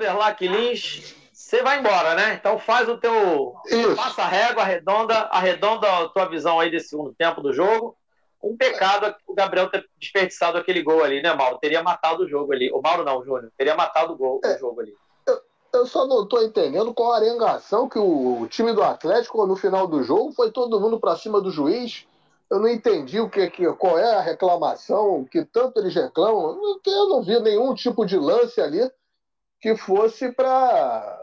Verlac Lins, você vai embora, né? Então faz o teu. Isso. Passa a régua, arredonda, arredonda a tua visão aí desse segundo tempo do jogo. Um pecado o Gabriel ter desperdiçado aquele gol ali, né, Mauro? Teria matado o jogo ali. O Mauro não, Júnior. Teria matado o gol, é, o jogo ali. Eu, eu só não estou entendendo qual a arengação que o, o, time do Atlético, no final do jogo, foi todo mundo para cima do juiz. Eu não entendi o que, que, qual é a reclamação, que tanto eles reclamam. Eu não vi nenhum tipo de lance ali que fosse para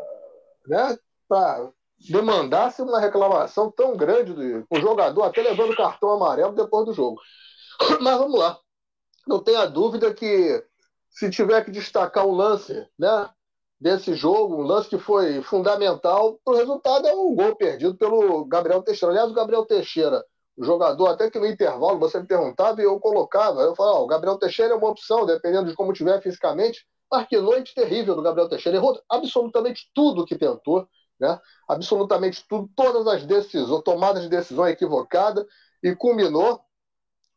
né, demandasse uma reclamação tão grande do o jogador, até levando cartão amarelo depois do jogo. Mas vamos lá. Não tenha dúvida que se tiver que destacar um lance né, desse jogo, um lance que foi fundamental para o resultado, é um gol perdido pelo Gabriel Teixeira. Aliás, o Gabriel Teixeira, o jogador, até que no intervalo você me perguntava e eu colocava, eu falava, o Gabriel Teixeira é uma opção, dependendo de como estiver fisicamente, mas que noite terrível do Gabriel Teixeira. Errou absolutamente tudo que tentou né? absolutamente tudo, todas as decisões, tomadas de decisão equivocada, e culminou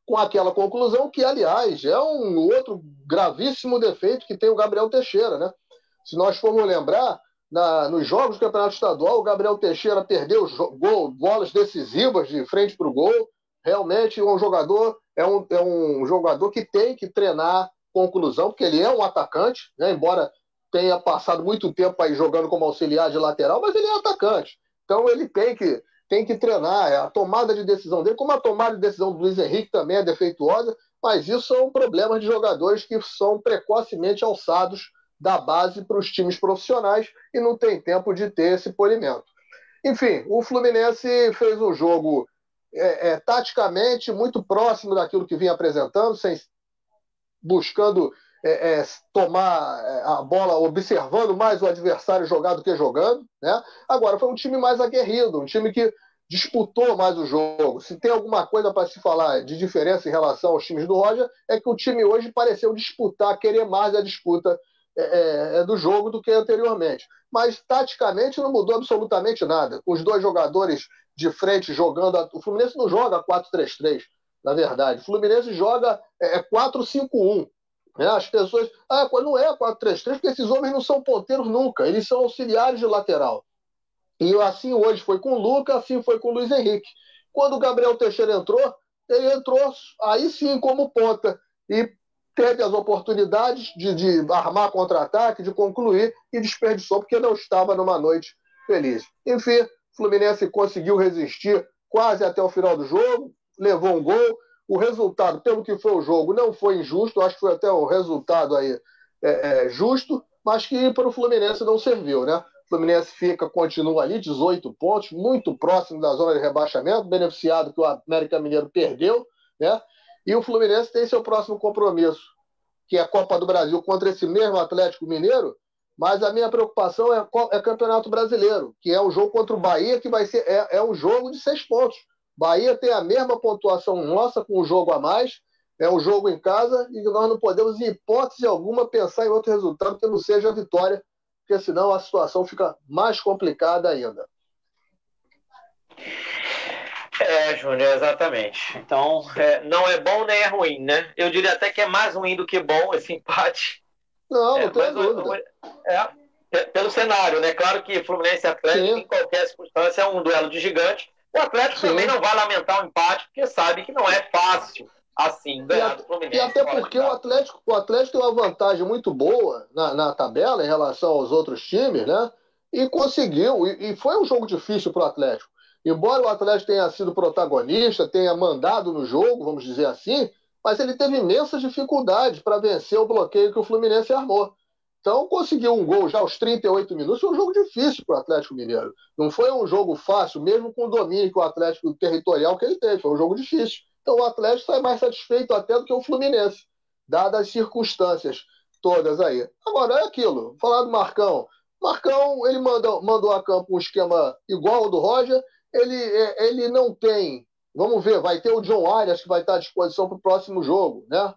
com aquela conclusão que, aliás, é um outro gravíssimo defeito que tem o Gabriel Teixeira. Né? Se nós formos lembrar, na, nos jogos do Campeonato Estadual, o Gabriel Teixeira perdeu gol, bolas decisivas de frente para o gol. Realmente, um jogador é um, é um jogador que tem que treinar conclusão, porque ele é um atacante, né? embora tenha passado muito tempo aí jogando como auxiliar de lateral, mas ele é atacante. Então ele tem que, tem que treinar. É a tomada de decisão dele, como a tomada de decisão do Luiz Henrique também é defeituosa, mas isso são problemas de jogadores que são precocemente alçados da base para os times profissionais e não tem tempo de ter esse polimento. Enfim, o Fluminense fez um jogo é, é, taticamente muito próximo daquilo que vinha apresentando, sem, buscando é, é, tomar é, a bola observando mais o adversário jogar do que jogando. Né? Agora, foi um time mais aguerrido, um time que disputou mais o jogo. Se tem alguma coisa para se falar de diferença em relação aos times do Roger, é que o time hoje pareceu disputar, querer mais a disputa é, é, é do jogo do que anteriormente. Mas, taticamente, não mudou absolutamente nada. Os dois jogadores de frente jogando. O Fluminense não joga 4-3-3, na verdade. O Fluminense joga é, 4-5-1. Né? As pessoas. Ah, não é 4-3-3, porque esses homens não são ponteiros nunca, eles são auxiliares de lateral. E assim hoje foi com o Lucas, assim foi com o Luiz Henrique. Quando o Gabriel Teixeira entrou, ele entrou aí sim como ponta. E teve as oportunidades de, de armar contra-ataque, de concluir, e desperdiçou porque não estava numa noite feliz. Enfim, Fluminense conseguiu resistir quase até o final do jogo, levou um gol, o resultado, pelo que foi o jogo, não foi injusto, acho que foi até um resultado aí é, é, justo, mas que para o Fluminense não serviu, né? O Fluminense fica, continua ali, 18 pontos, muito próximo da zona de rebaixamento, beneficiado que o América Mineiro perdeu, né? E o Fluminense tem seu próximo compromisso, que é a Copa do Brasil contra esse mesmo Atlético Mineiro, mas a minha preocupação é, é Campeonato Brasileiro, que é o jogo contra o Bahia, que vai ser é, é um jogo de seis pontos. Bahia tem a mesma pontuação nossa com o jogo a mais, é um jogo em casa e nós não podemos, em hipótese alguma, pensar em outro resultado que não seja a vitória, porque senão a situação fica mais complicada ainda. É, Júnior, exatamente. Então, é, não é bom nem é ruim, né? Eu diria até que é mais ruim do que bom esse empate. Não, não é, tenho dúvida. É, pelo cenário, né? Claro que Fluminense e Atlético, Sim. em qualquer circunstância, é um duelo de gigante. O Atlético Sim. também não vai lamentar o um empate, porque sabe que não é fácil assim ganhar do Fluminense. E até porque o Atlético, o Atlético tem uma vantagem muito boa na, na tabela em relação aos outros times, né? E conseguiu, e, e foi um jogo difícil para o Atlético. Embora o Atlético tenha sido protagonista, tenha mandado no jogo, vamos dizer assim, mas ele teve imensas dificuldades para vencer o bloqueio que o Fluminense armou. Então, conseguiu um gol já aos 38 minutos. Foi um jogo difícil para o Atlético Mineiro. Não foi um jogo fácil, mesmo com o domínio que o Atlético territorial que ele teve. Foi um jogo difícil. Então, o Atlético sai mais satisfeito até do que o Fluminense, dadas as circunstâncias todas aí. Agora, é aquilo. Falar do Marcão. Marcão, ele mandou, mandou a campo um esquema igual ao do Roger. Ele, é, ele não tem. Vamos ver, vai ter o John Arias que vai estar à disposição para o próximo jogo, né?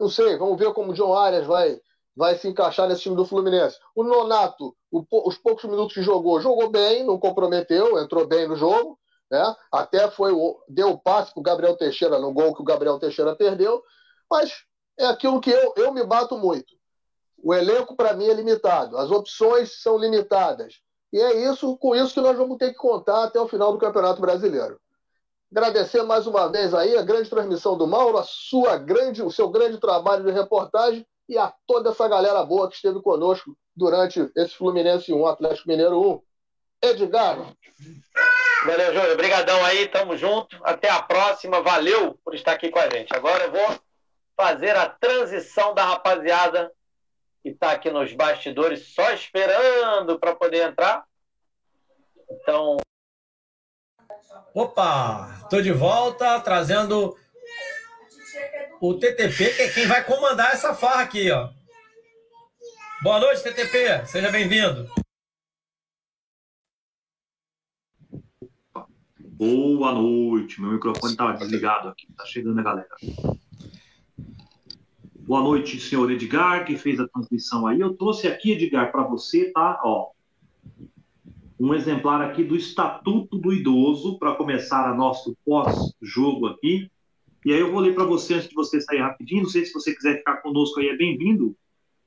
Não sei, vamos ver como o John Arias vai vai se encaixar nesse time do Fluminense. O Nonato, o, os poucos minutos que jogou, jogou bem, não comprometeu, entrou bem no jogo, né? Até foi deu o passe para o Gabriel Teixeira no gol que o Gabriel Teixeira perdeu, mas é aquilo que eu, eu me bato muito. O elenco, para mim, é limitado. As opções são limitadas. E é isso, com isso que nós vamos ter que contar até o final do Campeonato Brasileiro. Agradecer mais uma vez aí a grande transmissão do Mauro, a sua grande, o seu grande trabalho de reportagem e a toda essa galera boa que esteve conosco durante esse Fluminense 1, Atlético Mineiro 1. Edgar. Valeu, Júlio. Obrigadão aí, tamo junto. Até a próxima. Valeu por estar aqui com a gente. Agora eu vou fazer a transição da rapaziada que está aqui nos bastidores só esperando para poder entrar. Então. Opa! Tô de volta trazendo o TTP, que é quem vai comandar essa farra aqui, ó. Boa noite, TTP. Seja bem-vindo. Boa noite. Meu microfone estava desligado aqui. Tá chegando a galera. Boa noite, senhor Edgar, que fez a transmissão aí. Eu trouxe aqui, Edgar, para você, tá? Ó, um exemplar aqui do Estatuto do Idoso para começar a nosso pós-jogo aqui. E aí eu vou ler para você antes de você sair rapidinho. Não sei se você quiser ficar conosco aí, é bem-vindo.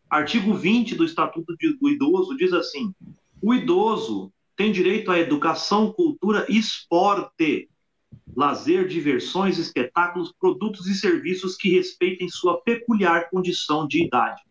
Artigo 20 do Estatuto do Idoso diz assim: o idoso tem direito à educação, cultura esporte lazer, diversões, espetáculos, produtos e serviços que respeitem sua peculiar condição de idade.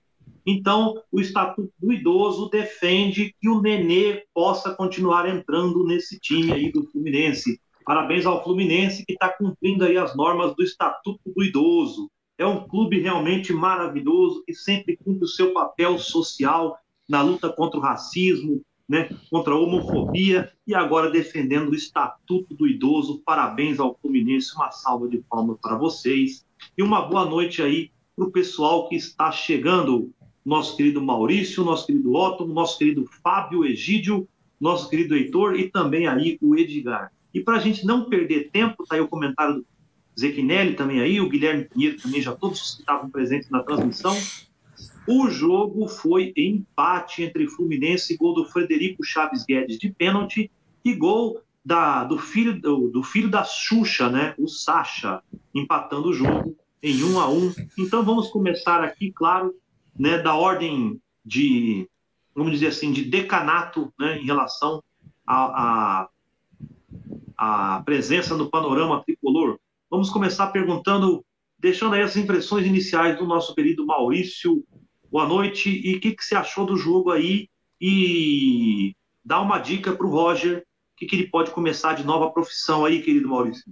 Então, o Estatuto do Idoso defende que o Nenê possa continuar entrando nesse time aí do Fluminense. Parabéns ao Fluminense que está cumprindo aí as normas do Estatuto do Idoso. É um clube realmente maravilhoso que sempre cumpre o seu papel social na luta contra o racismo, né, contra a homofobia e agora defendendo o Estatuto do Idoso. Parabéns ao Fluminense, uma salva de palmas para vocês e uma boa noite aí para o pessoal que está chegando. Nosso querido Maurício, nosso querido Otto, nosso querido Fábio Egídio, nosso querido Heitor e também aí o Edgar. E para a gente não perder tempo, tá aí o comentário do Zequinelli também aí, o Guilherme Pinheiro também, já todos que estavam presentes na transmissão. O jogo foi empate entre Fluminense e gol do Frederico Chaves Guedes de pênalti e gol da, do, filho, do, do, filho da Xuxa, né? O Sacha, empatando o jogo em um a um. Então vamos começar aqui, claro, né, da ordem de, vamos dizer assim, de decanato né, em relação à a, a, presença no panorama tricolor. Vamos começar perguntando, deixando aí as impressões iniciais do nosso querido Maurício boa noite. E o que, que você achou do jogo aí? E dá uma dica para o Roger, o que, que ele pode começar de nova profissão aí, querido Maurício.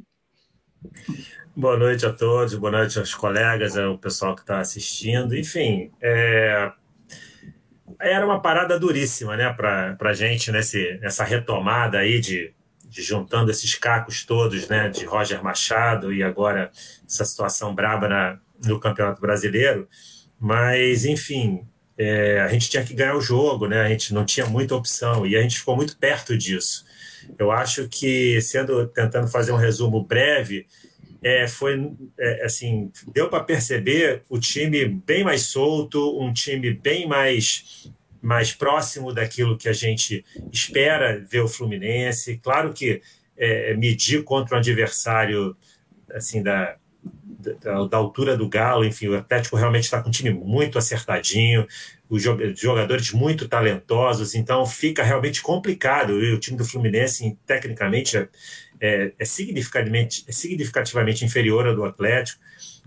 Boa noite a todos, boa noite aos colegas, ao pessoal que está assistindo. Enfim, é... era uma parada duríssima né, para a gente nesse, nessa retomada aí de, juntando esses cacos todos, né, de Roger Machado e agora essa situação braba na, no Campeonato Brasileiro. Mas, enfim, é, a gente tinha que ganhar o jogo, né? A gente não tinha muita opção e a gente ficou muito perto disso. Eu acho que, sendo tentando fazer um resumo breve, é, foi é, assim, deu para perceber o time bem mais solto, um time bem mais mais próximo daquilo que a gente espera ver o Fluminense. Claro que é, medir contra um adversário assim da da, da, altura do Galo, enfim, o Atlético realmente está com um time muito acertadinho, os jogadores muito talentosos, então fica realmente complicado. E o time do Fluminense, tecnicamente, é, é, significativamente, é significativamente inferior ao do Atlético,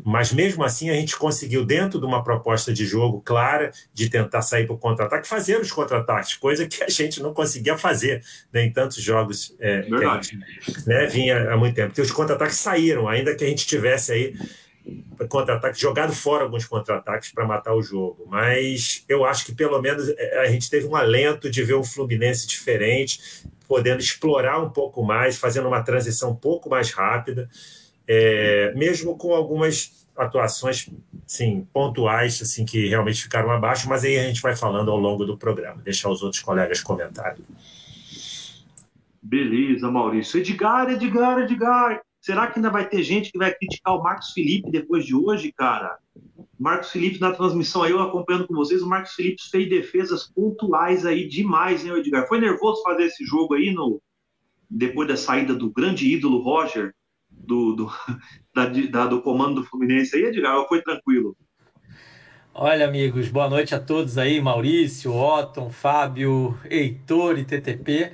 mas mesmo assim a gente conseguiu, dentro de uma proposta de jogo clara, de tentar sair para o contra-ataque, fazer os contra-ataques, coisa que a gente não conseguia fazer né, em tantos jogos é, que a gente né, vinha há muito tempo. Porque os contra-ataques saíram, ainda que a gente tivesse aí contra-ataque, jogado fora alguns contra-ataques para matar o jogo. Mas eu acho que pelo menos é, a gente teve um alento de ver um Fluminense diferente, podendo explorar um pouco mais, fazendo uma transição um pouco mais rápida é, mesmo com algumas atuações sim, pontuais assim que realmente ficaram abaixo, mas aí a gente vai falando ao longo do programa. Deixar os outros colegas comentarem. Beleza, Maurício. Edgar, Edgar, Edgar. Será que ainda vai ter gente que vai criticar o Marcos Felipe depois de hoje, cara? Marcos Felipe na transmissão aí, eu acompanhando com vocês, o Marcos Felipe fez defesas pontuais aí demais, hein, Edgar? Foi nervoso fazer esse jogo aí no depois da saída do grande ídolo Roger? do, do, da, da, do comando do Fluminense aí, Edgar, ou foi tranquilo? Olha, amigos, boa noite a todos aí, Maurício, Otton, Fábio, Heitor e TTP.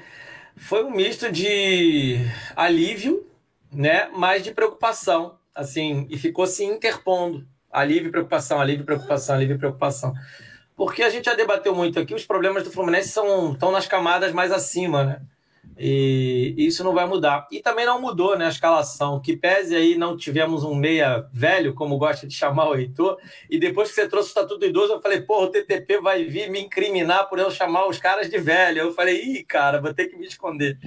Foi um misto de alívio, né, mas de preocupação, assim, e ficou se interpondo. Alívio, preocupação, alívio, preocupação, alívio, preocupação. Porque a gente já debateu muito aqui, os problemas do Fluminense são, estão nas camadas mais acima, né? E isso não vai mudar. E também não mudou né, a escalação. Que pese aí não tivemos um meia velho, como gosta de chamar o Heitor. E depois que você trouxe o Estatuto do Idoso, eu falei, porra, o TTP vai vir me incriminar por eu chamar os caras de velho. Eu falei, ih, cara, vou ter que me esconder.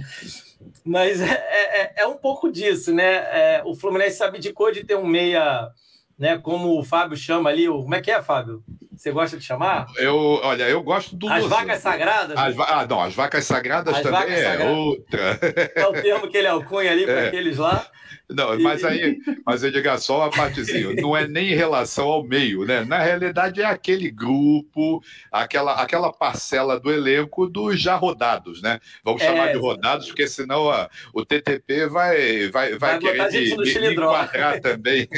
Mas é, é, é um pouco disso, né? É, o Fluminense abdicou de ter um meia, né? Como o Fábio chama ali. Como é que é, Fábio? Você gosta de chamar? Eu, olha, eu gosto do. As vacas sagradas? As, ah, não, as vacas sagradas as também vacas é sagradas. outra. É o termo que ele alcunha ali para é. aqueles lá. Não, mas aí, mas eu digo só uma partezinha, não é nem em relação ao meio, né? Na realidade é aquele grupo, aquela, aquela parcela do elenco dos já rodados, né? Vamos é... chamar de rodados, porque senão a, o TTP vai, vai, vai, vai querer me, me, me enquadrar também.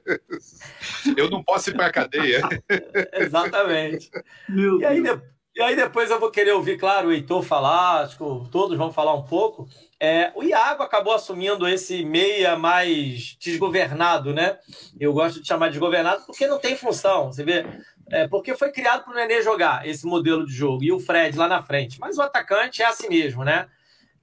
eu não posso ir para a cadeia. Exatamente. e aí, e aí depois eu vou querer ouvir, claro, o Heitor falar, acho que todos vão falar um pouco. É, o Iago acabou assumindo esse meia mais desgovernado, né? Eu gosto de chamar de desgovernado porque não tem função. Você vê, é, porque foi criado para o Nenê jogar esse modelo de jogo e o Fred lá na frente. Mas o atacante é assim mesmo, né?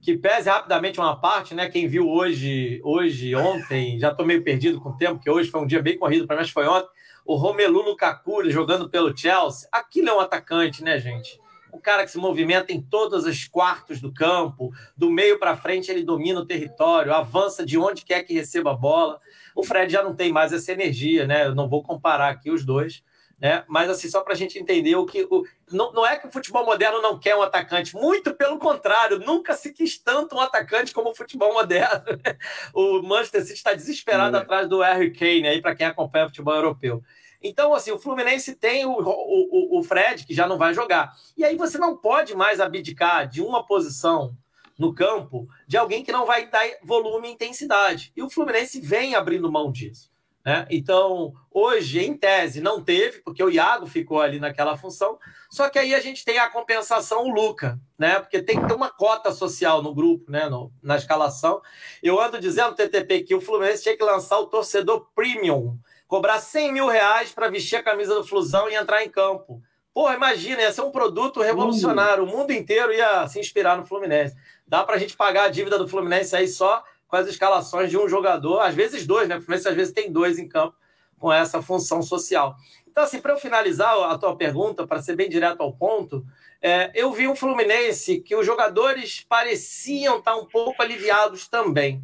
Que pese rapidamente uma parte, né? Quem viu hoje, hoje, ontem, já estou meio perdido com o tempo, que hoje foi um dia bem corrido para mim, mas foi ontem. O Romelu Lukaku jogando pelo Chelsea. Aquilo é um atacante, né, gente? o cara que se movimenta em todos os quartos do campo, do meio para frente ele domina o território, avança de onde quer que receba a bola. O Fred já não tem mais essa energia, né? Eu não vou comparar aqui os dois, né? Mas assim, só para a gente entender o que. O... Não, não é que o futebol moderno não quer um atacante, muito pelo contrário, nunca se quis tanto um atacante como o futebol moderno. Né? O Manchester City está desesperado é. atrás do Harry Kane aí, para quem acompanha o futebol europeu. Então, assim, o Fluminense tem o, o, o Fred, que já não vai jogar. E aí você não pode mais abdicar de uma posição no campo de alguém que não vai dar volume e intensidade. E o Fluminense vem abrindo mão disso. Né? Então, hoje, em tese, não teve, porque o Iago ficou ali naquela função. Só que aí a gente tem a compensação, o Luca, né? Porque tem que ter uma cota social no grupo, né? No, na escalação. Eu ando dizendo, TTP, que o Fluminense tinha que lançar o torcedor premium cobrar 100 mil reais para vestir a camisa do Flusão e entrar em campo. Porra, imagina, ia ser um produto revolucionário. O mundo inteiro ia se inspirar no Fluminense. Dá para a gente pagar a dívida do Fluminense aí só com as escalações de um jogador, às vezes dois, né? O Fluminense às vezes tem dois em campo com essa função social. Então, assim, para eu finalizar a tua pergunta, para ser bem direto ao ponto, é, eu vi um Fluminense que os jogadores pareciam estar um pouco aliviados também.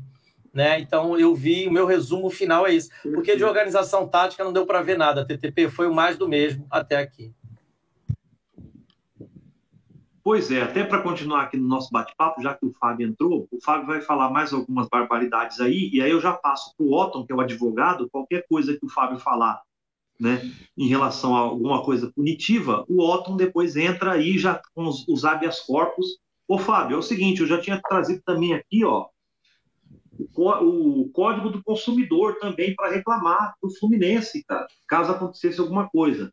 Né? Então eu vi, o meu resumo final é isso. Porque de organização tática não deu para ver nada. A TTP foi o mais do mesmo até aqui. Pois é, até para continuar aqui no nosso bate-papo, já que o Fábio entrou, o Fábio vai falar mais algumas barbaridades aí, e aí eu já passo para o Otton, que é o advogado, qualquer coisa que o Fábio falar né, em relação a alguma coisa punitiva, o Otton depois entra aí já com os, os habeas corpus. Ô Fábio, é o seguinte, eu já tinha trazido também aqui, ó, o, código do consumidor também para reclamar do Fluminense, cara, caso acontecesse alguma coisa,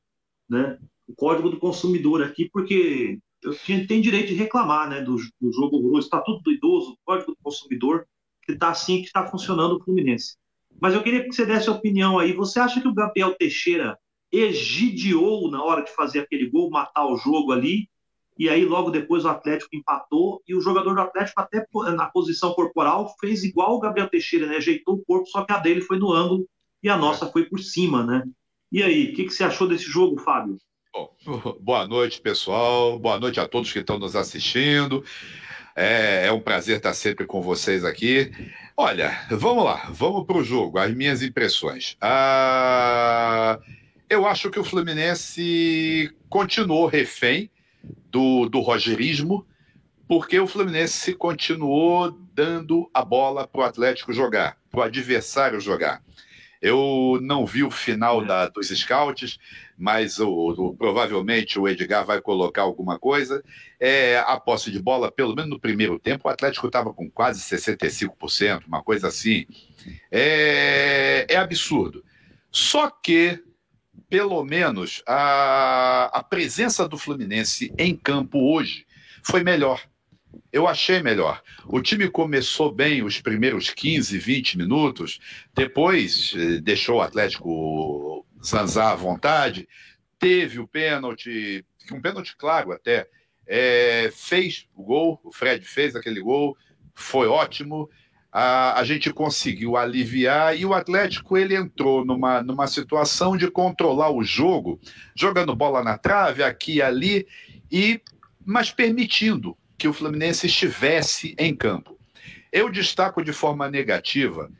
né? O código do consumidor aqui, porque eu tinha, tem direito de reclamar, né, do, do jogo horroroso, estatuto do idoso, código do consumidor, que está assim que está funcionando o Fluminense. Mas eu queria que você desse a opinião aí. Você acha que o Gabriel Teixeira egidiou na hora de fazer aquele gol, matar o jogo ali? E aí logo depois o Atlético empatou e o jogador do Atlético até na posição corporal fez igual o Gabriel Teixeira, né? Ajeitou o corpo, só que a dele foi no ângulo e a nossa foi por cima, né? E aí, o que, que você achou desse jogo, Fábio? Bom, boa noite, pessoal. Boa noite a todos que estão nos assistindo. É, é, um prazer estar sempre com vocês aqui. Olha, vamos lá, vamos para o jogo, as minhas impressões. Ah, eu acho que o Fluminense continuou refém do, do rogerismo, porque o Fluminense continuou dando a bola para o Atlético jogar, para o adversário jogar. Eu não vi o final da, dos scouts, mas o, o, provavelmente o Edgar vai colocar alguma coisa. É, a posse de bola, pelo menos no primeiro tempo, o Atlético estava com quase 65%, uma coisa assim. É, é absurdo. Só que pelo menos, a, a presença do Fluminense em campo hoje foi melhor. Eu achei melhor. O time começou bem os primeiros 15, 20 minutos, depois eh, deixou o Atlético zanzar à vontade, teve o pênalti, um pênalti claro até, é, fez o gol, o Fred fez aquele gol, foi ótimo. A, a gente conseguiu aliviar e o Atlético ele entrou numa, numa situação de controlar o jogo, jogando bola na trave, aqui e ali, e mas permitindo que o Fluminense estivesse em campo. Eu destaco de forma negativa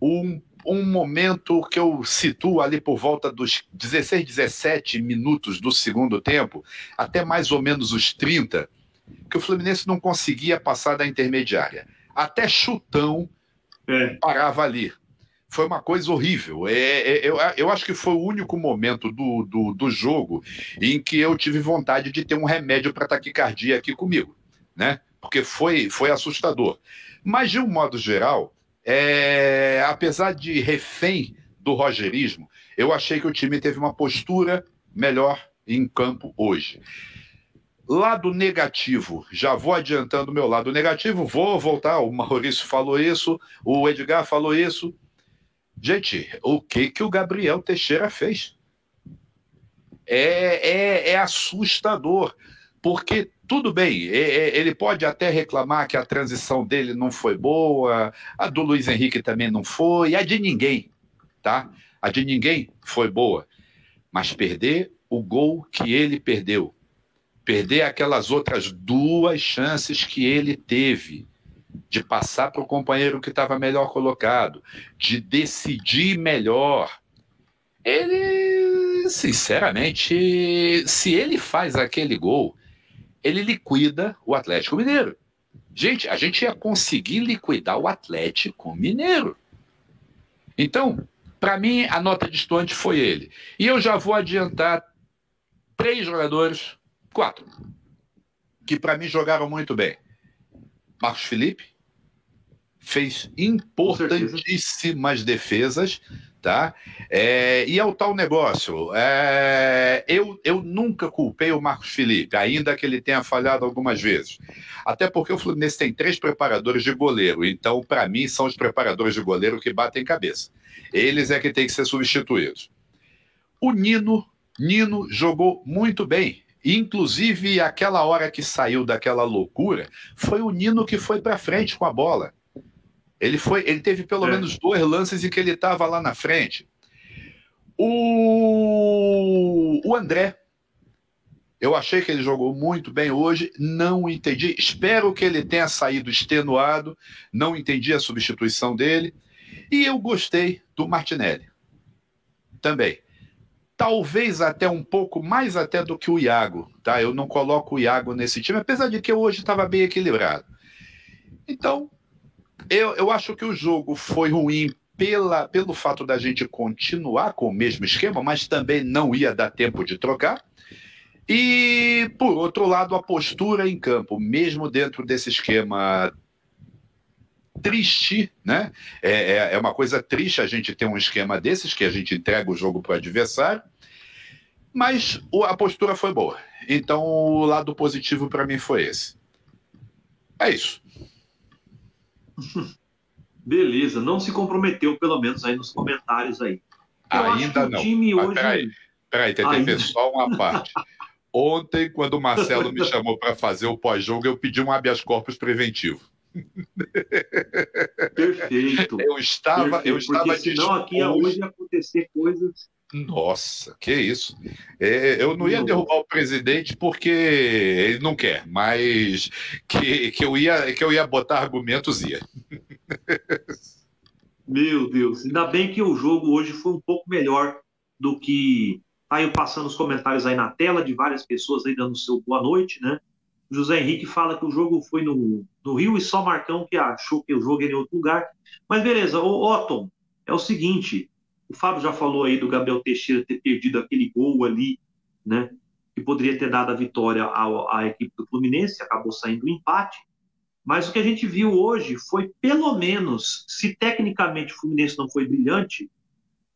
um, um momento que eu situo ali por volta dos 16, 17 minutos do segundo tempo, até mais ou menos os 30, que o Fluminense não conseguia passar da intermediária. Até chutão é. parava ali. Foi uma coisa horrível. É, é, eu, eu acho que foi o único momento do, do, do jogo em que eu tive vontade de ter um remédio para taquicardia aqui comigo né? Porque foi, foi assustador. Mas, de um modo geral, é, apesar de refém do rogerismo, eu achei que o time teve uma postura melhor em campo hoje. Lado negativo, já vou adiantando o meu lado negativo, vou voltar. O Maurício falou isso, o Edgar falou isso. Gente, o que que o Gabriel Teixeira fez? É, é, é assustador, porque tudo bem, ele pode até reclamar que a transição dele não foi boa, a do Luiz Henrique também não foi, a de ninguém, tá? A de ninguém foi boa. Mas perder o gol que ele perdeu, perder aquelas outras duas chances que ele teve de passar para o companheiro que estava melhor colocado, de decidir melhor. Ele, sinceramente, se ele faz aquele gol, ele liquida o Atlético Mineiro. Gente, a gente ia conseguir liquidar o Atlético Mineiro. Então, para mim, a nota distante foi ele. E eu já vou adiantar três jogadores, quatro, que para mim jogaram muito bem. Marcos Felipe fez importantíssimas defesas tá? É, e é o tal negócio. É, eu, eu nunca culpei o Marcos Felipe, ainda que ele tenha falhado algumas vezes. Até porque o Fluminense tem três preparadores de goleiro, então, para mim, são os preparadores de goleiro que batem cabeça. Eles é que têm que ser substituídos. O Nino, Nino jogou muito bem. Inclusive, aquela hora que saiu daquela loucura, foi o Nino que foi para frente com a bola. Ele foi, ele teve pelo é. menos dois lances em que ele estava lá na frente. O, o André, eu achei que ele jogou muito bem hoje, não entendi. Espero que ele tenha saído extenuado, não entendi a substituição dele. E eu gostei do Martinelli. Também. Talvez até um pouco mais até do que o Iago, tá? Eu não coloco o Iago nesse time, apesar de que hoje estava bem equilibrado. Então, eu, eu acho que o jogo foi ruim pela, pelo fato da gente continuar com o mesmo esquema, mas também não ia dar tempo de trocar. E, por outro lado, a postura em campo, mesmo dentro desse esquema triste, né? É, é, é, uma coisa triste a gente ter um esquema desses, que a gente entrega o jogo para o adversário, mas a postura foi boa. Então, o lado positivo para mim foi esse. É isso. Beleza, não se comprometeu, pelo menos aí nos comentários aí. Eu Ainda não. time hoje... Peraí, peraí, Ainda... só uma parte. Ontem, quando o Marcelo me chamou para fazer o pós-jogo, eu pedi um habeas corpus preventivo. Perfeito. Eu estava, Perfeito, eu estava porque senão aqui hoje ia acontecer coisas nossa, que isso. É, eu não ia derrubar o presidente porque ele não quer, mas que, que, eu, ia, que eu ia botar argumentos, ia. Meu Deus, ainda bem que o jogo hoje foi um pouco melhor do que. Tá aí passando os comentários aí na tela de várias pessoas aí dando seu boa noite, né? José Henrique fala que o jogo foi no, no Rio e só Marcão que achou que o jogo era em outro lugar. Mas beleza, o Otton, é o seguinte: o Fábio já falou aí do Gabriel Teixeira ter perdido aquele gol ali, né? Que poderia ter dado a vitória à, à equipe do Fluminense, acabou saindo o um empate. Mas o que a gente viu hoje foi, pelo menos, se tecnicamente o Fluminense não foi brilhante,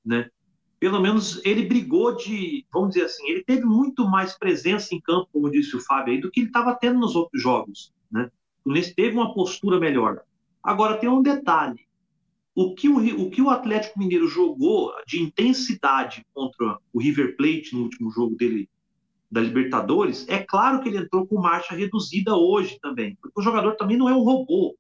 né? Pelo menos ele brigou de, vamos dizer assim, ele teve muito mais presença em campo, como disse o Fábio aí, do que ele estava tendo nos outros jogos, né? O Fluminense teve uma postura melhor. Agora tem um detalhe, o que o, o que o Atlético Mineiro jogou de intensidade contra o River Plate no último jogo dele da Libertadores, é claro que ele entrou com marcha reduzida hoje também, porque o jogador também não é um robô.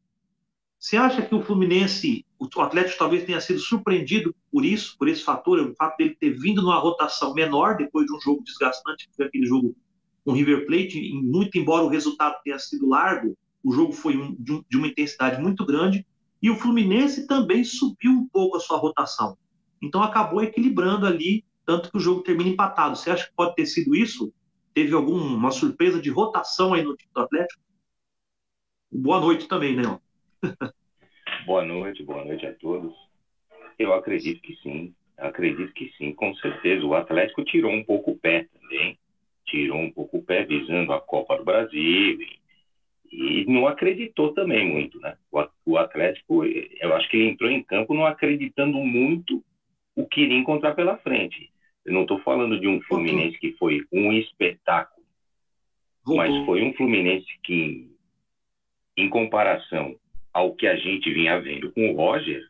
Você acha que o Fluminense, o Atlético talvez tenha sido surpreendido por isso, por esse fator, o fato dele ter vindo numa rotação menor depois de um jogo desgastante, foi aquele jogo com River Plate, muito embora o resultado tenha sido largo, o jogo foi um, de, um, de uma intensidade muito grande, e o Fluminense também subiu um pouco a sua rotação. Então acabou equilibrando ali, tanto que o jogo termina empatado. Você acha que pode ter sido isso? Teve alguma surpresa de rotação aí no time do Atlético? Boa noite também, né? boa noite, boa noite a todos. Eu acredito que sim, acredito que sim, com certeza. O Atlético tirou um pouco o pé também, tirou um pouco o pé visando a Copa do Brasil e, e não acreditou também muito, né? O, o Atlético, eu acho que ele entrou em campo não acreditando muito o que iria encontrar pela frente. Eu não estou falando de um Fluminense que foi um espetáculo, mas foi um Fluminense que, em comparação ao que a gente vinha vendo com o Roger,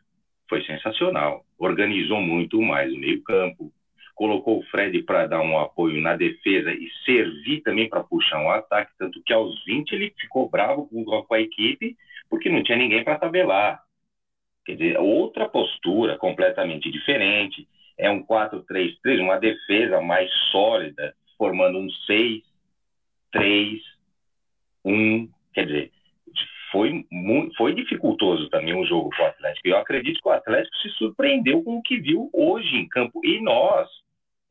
foi sensacional. Organizou muito mais o meio-campo, colocou o Fred para dar um apoio na defesa e servir também para puxar um ataque, tanto que aos 20 ele ficou bravo com, a equipe, porque não tinha ninguém para tabelar. Quer dizer, outra postura completamente diferente é um 4-3-3, uma defesa mais sólida, formando um 6, 3, 1. Quer dizer, foi, muito, foi dificultoso também o jogo para o Atlético. Eu acredito que o Atlético se surpreendeu com o que viu hoje em campo. E nós,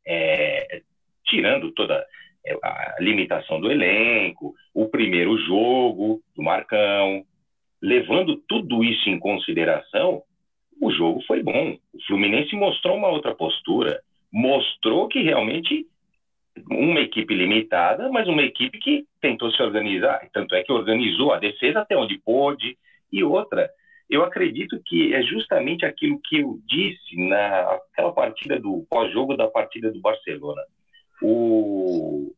é, tirando toda é, a limitação do elenco, o primeiro jogo do Marcão, levando tudo isso em consideração, o jogo foi bom. O Fluminense mostrou uma outra postura, mostrou que realmente uma equipe limitada, mas uma equipe que tentou se organizar, tanto é que organizou a defesa até onde pôde, e outra, eu acredito que é justamente aquilo que eu disse naquela partida do pós-jogo da partida do Barcelona. O,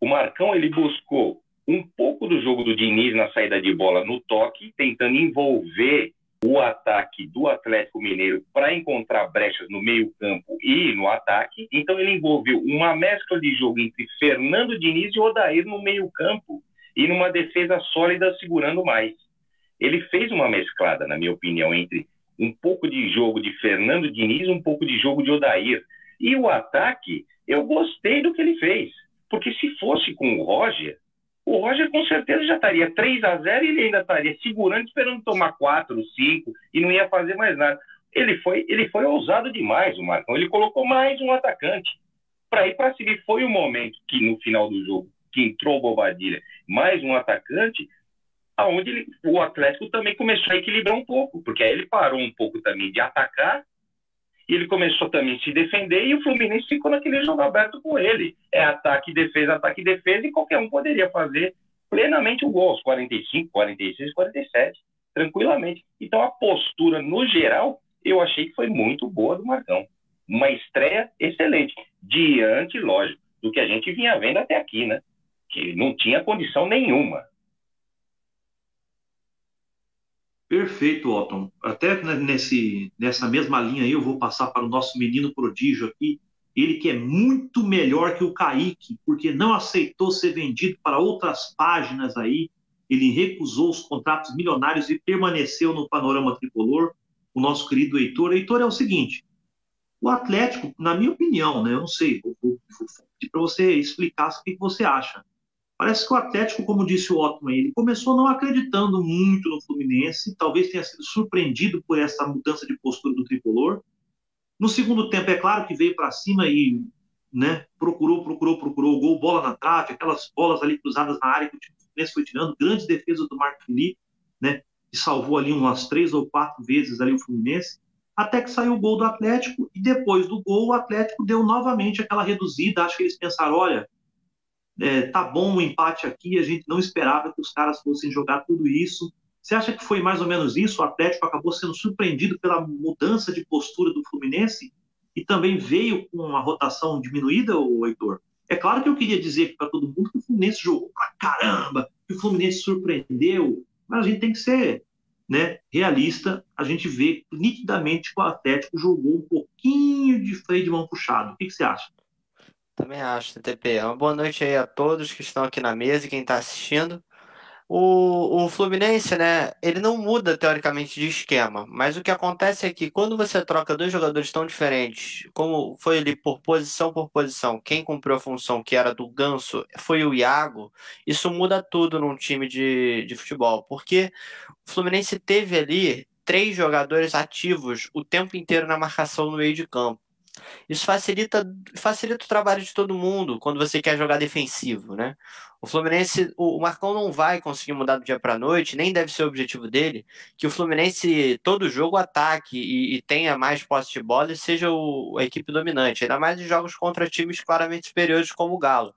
o Marcão ele buscou um pouco do jogo do Diniz na saída de bola no toque, tentando envolver o ataque do Atlético Mineiro para encontrar brechas no meio-campo e no ataque. Então ele envolveu uma mescla de jogo entre Fernando Diniz e Odair no meio-campo e numa defesa sólida segurando mais. Ele fez uma mesclada, na minha opinião, entre um pouco de jogo de Fernando Diniz, um pouco de jogo de Odair. E o ataque, eu gostei do que ele fez. Porque se fosse com o Roger, o Roger com certeza já estaria 3 a 0 e ele ainda estaria segurando, esperando tomar 4, 5 e não ia fazer mais nada. Ele foi, ele foi ousado demais, o Marcão. Ele colocou mais um atacante para ir para seguir. Foi o momento que no final do jogo, que entrou o Bobadilha, mais um atacante, aonde ele, o Atlético também começou a equilibrar um pouco, porque aí ele parou um pouco também de atacar e ele começou também a se defender e o Fluminense ficou naquele jogo aberto com ele. É ataque, defesa, ataque, defesa e qualquer um poderia fazer plenamente o gol aos 45, 46, 47, tranquilamente. Então a postura no geral eu achei que foi muito boa do Marcão. Uma estreia excelente, diante, lógico, do que a gente vinha vendo até aqui, né? Que não tinha condição nenhuma Perfeito, Otton. Até nesse, nessa mesma linha aí, eu vou passar para o nosso menino prodígio aqui. Ele que é muito melhor que o Kaique, porque não aceitou ser vendido para outras páginas aí. Ele recusou os contratos milionários e permaneceu no panorama tricolor. O nosso querido Heitor. Heitor é o seguinte: o Atlético, na minha opinião, né? Eu não sei, vou, vou, vou pedir para você explicar o que você acha. Parece que o Atlético, como disse o Otman, ele começou não acreditando muito no Fluminense, talvez tenha sido surpreendido por essa mudança de postura do tricolor. No segundo tempo, é claro que veio para cima e né, procurou, procurou, procurou, gol, bola na trave, aquelas bolas ali cruzadas na área que o Fluminense foi tirando, grande defesa do Marco Felipe, né, que salvou ali umas três ou quatro vezes ali o Fluminense, até que saiu o gol do Atlético, e depois do gol o Atlético deu novamente aquela reduzida, acho que eles pensaram, olha, é, tá bom o empate aqui, a gente não esperava que os caras fossem jogar tudo isso. Você acha que foi mais ou menos isso? O Atlético acabou sendo surpreendido pela mudança de postura do Fluminense? e também veio com uma rotação diminuída, o Heitor. É claro que eu queria dizer para todo mundo que o Fluminense jogou pra caramba, que o Fluminense surpreendeu, mas a gente tem que ser né, realista. A gente vê nitidamente que o Atlético jogou um pouquinho de freio de mão puxado. O que, que você acha? Também acho, TTP. Uma boa noite aí a todos que estão aqui na mesa e quem está assistindo. O, o Fluminense, né, ele não muda teoricamente de esquema, mas o que acontece é que quando você troca dois jogadores tão diferentes, como foi ali por posição por posição, quem cumpriu a função que era do Ganso foi o Iago, isso muda tudo num time de, de futebol, porque o Fluminense teve ali três jogadores ativos o tempo inteiro na marcação no meio de campo. Isso facilita, facilita o trabalho de todo mundo quando você quer jogar defensivo, né? O Fluminense, o Marcão não vai conseguir mudar do dia para noite, nem deve ser o objetivo dele, que o Fluminense todo jogo ataque e, e tenha mais posse de bola e seja o, a equipe dominante, ainda mais em jogos contra times claramente superiores como o Galo.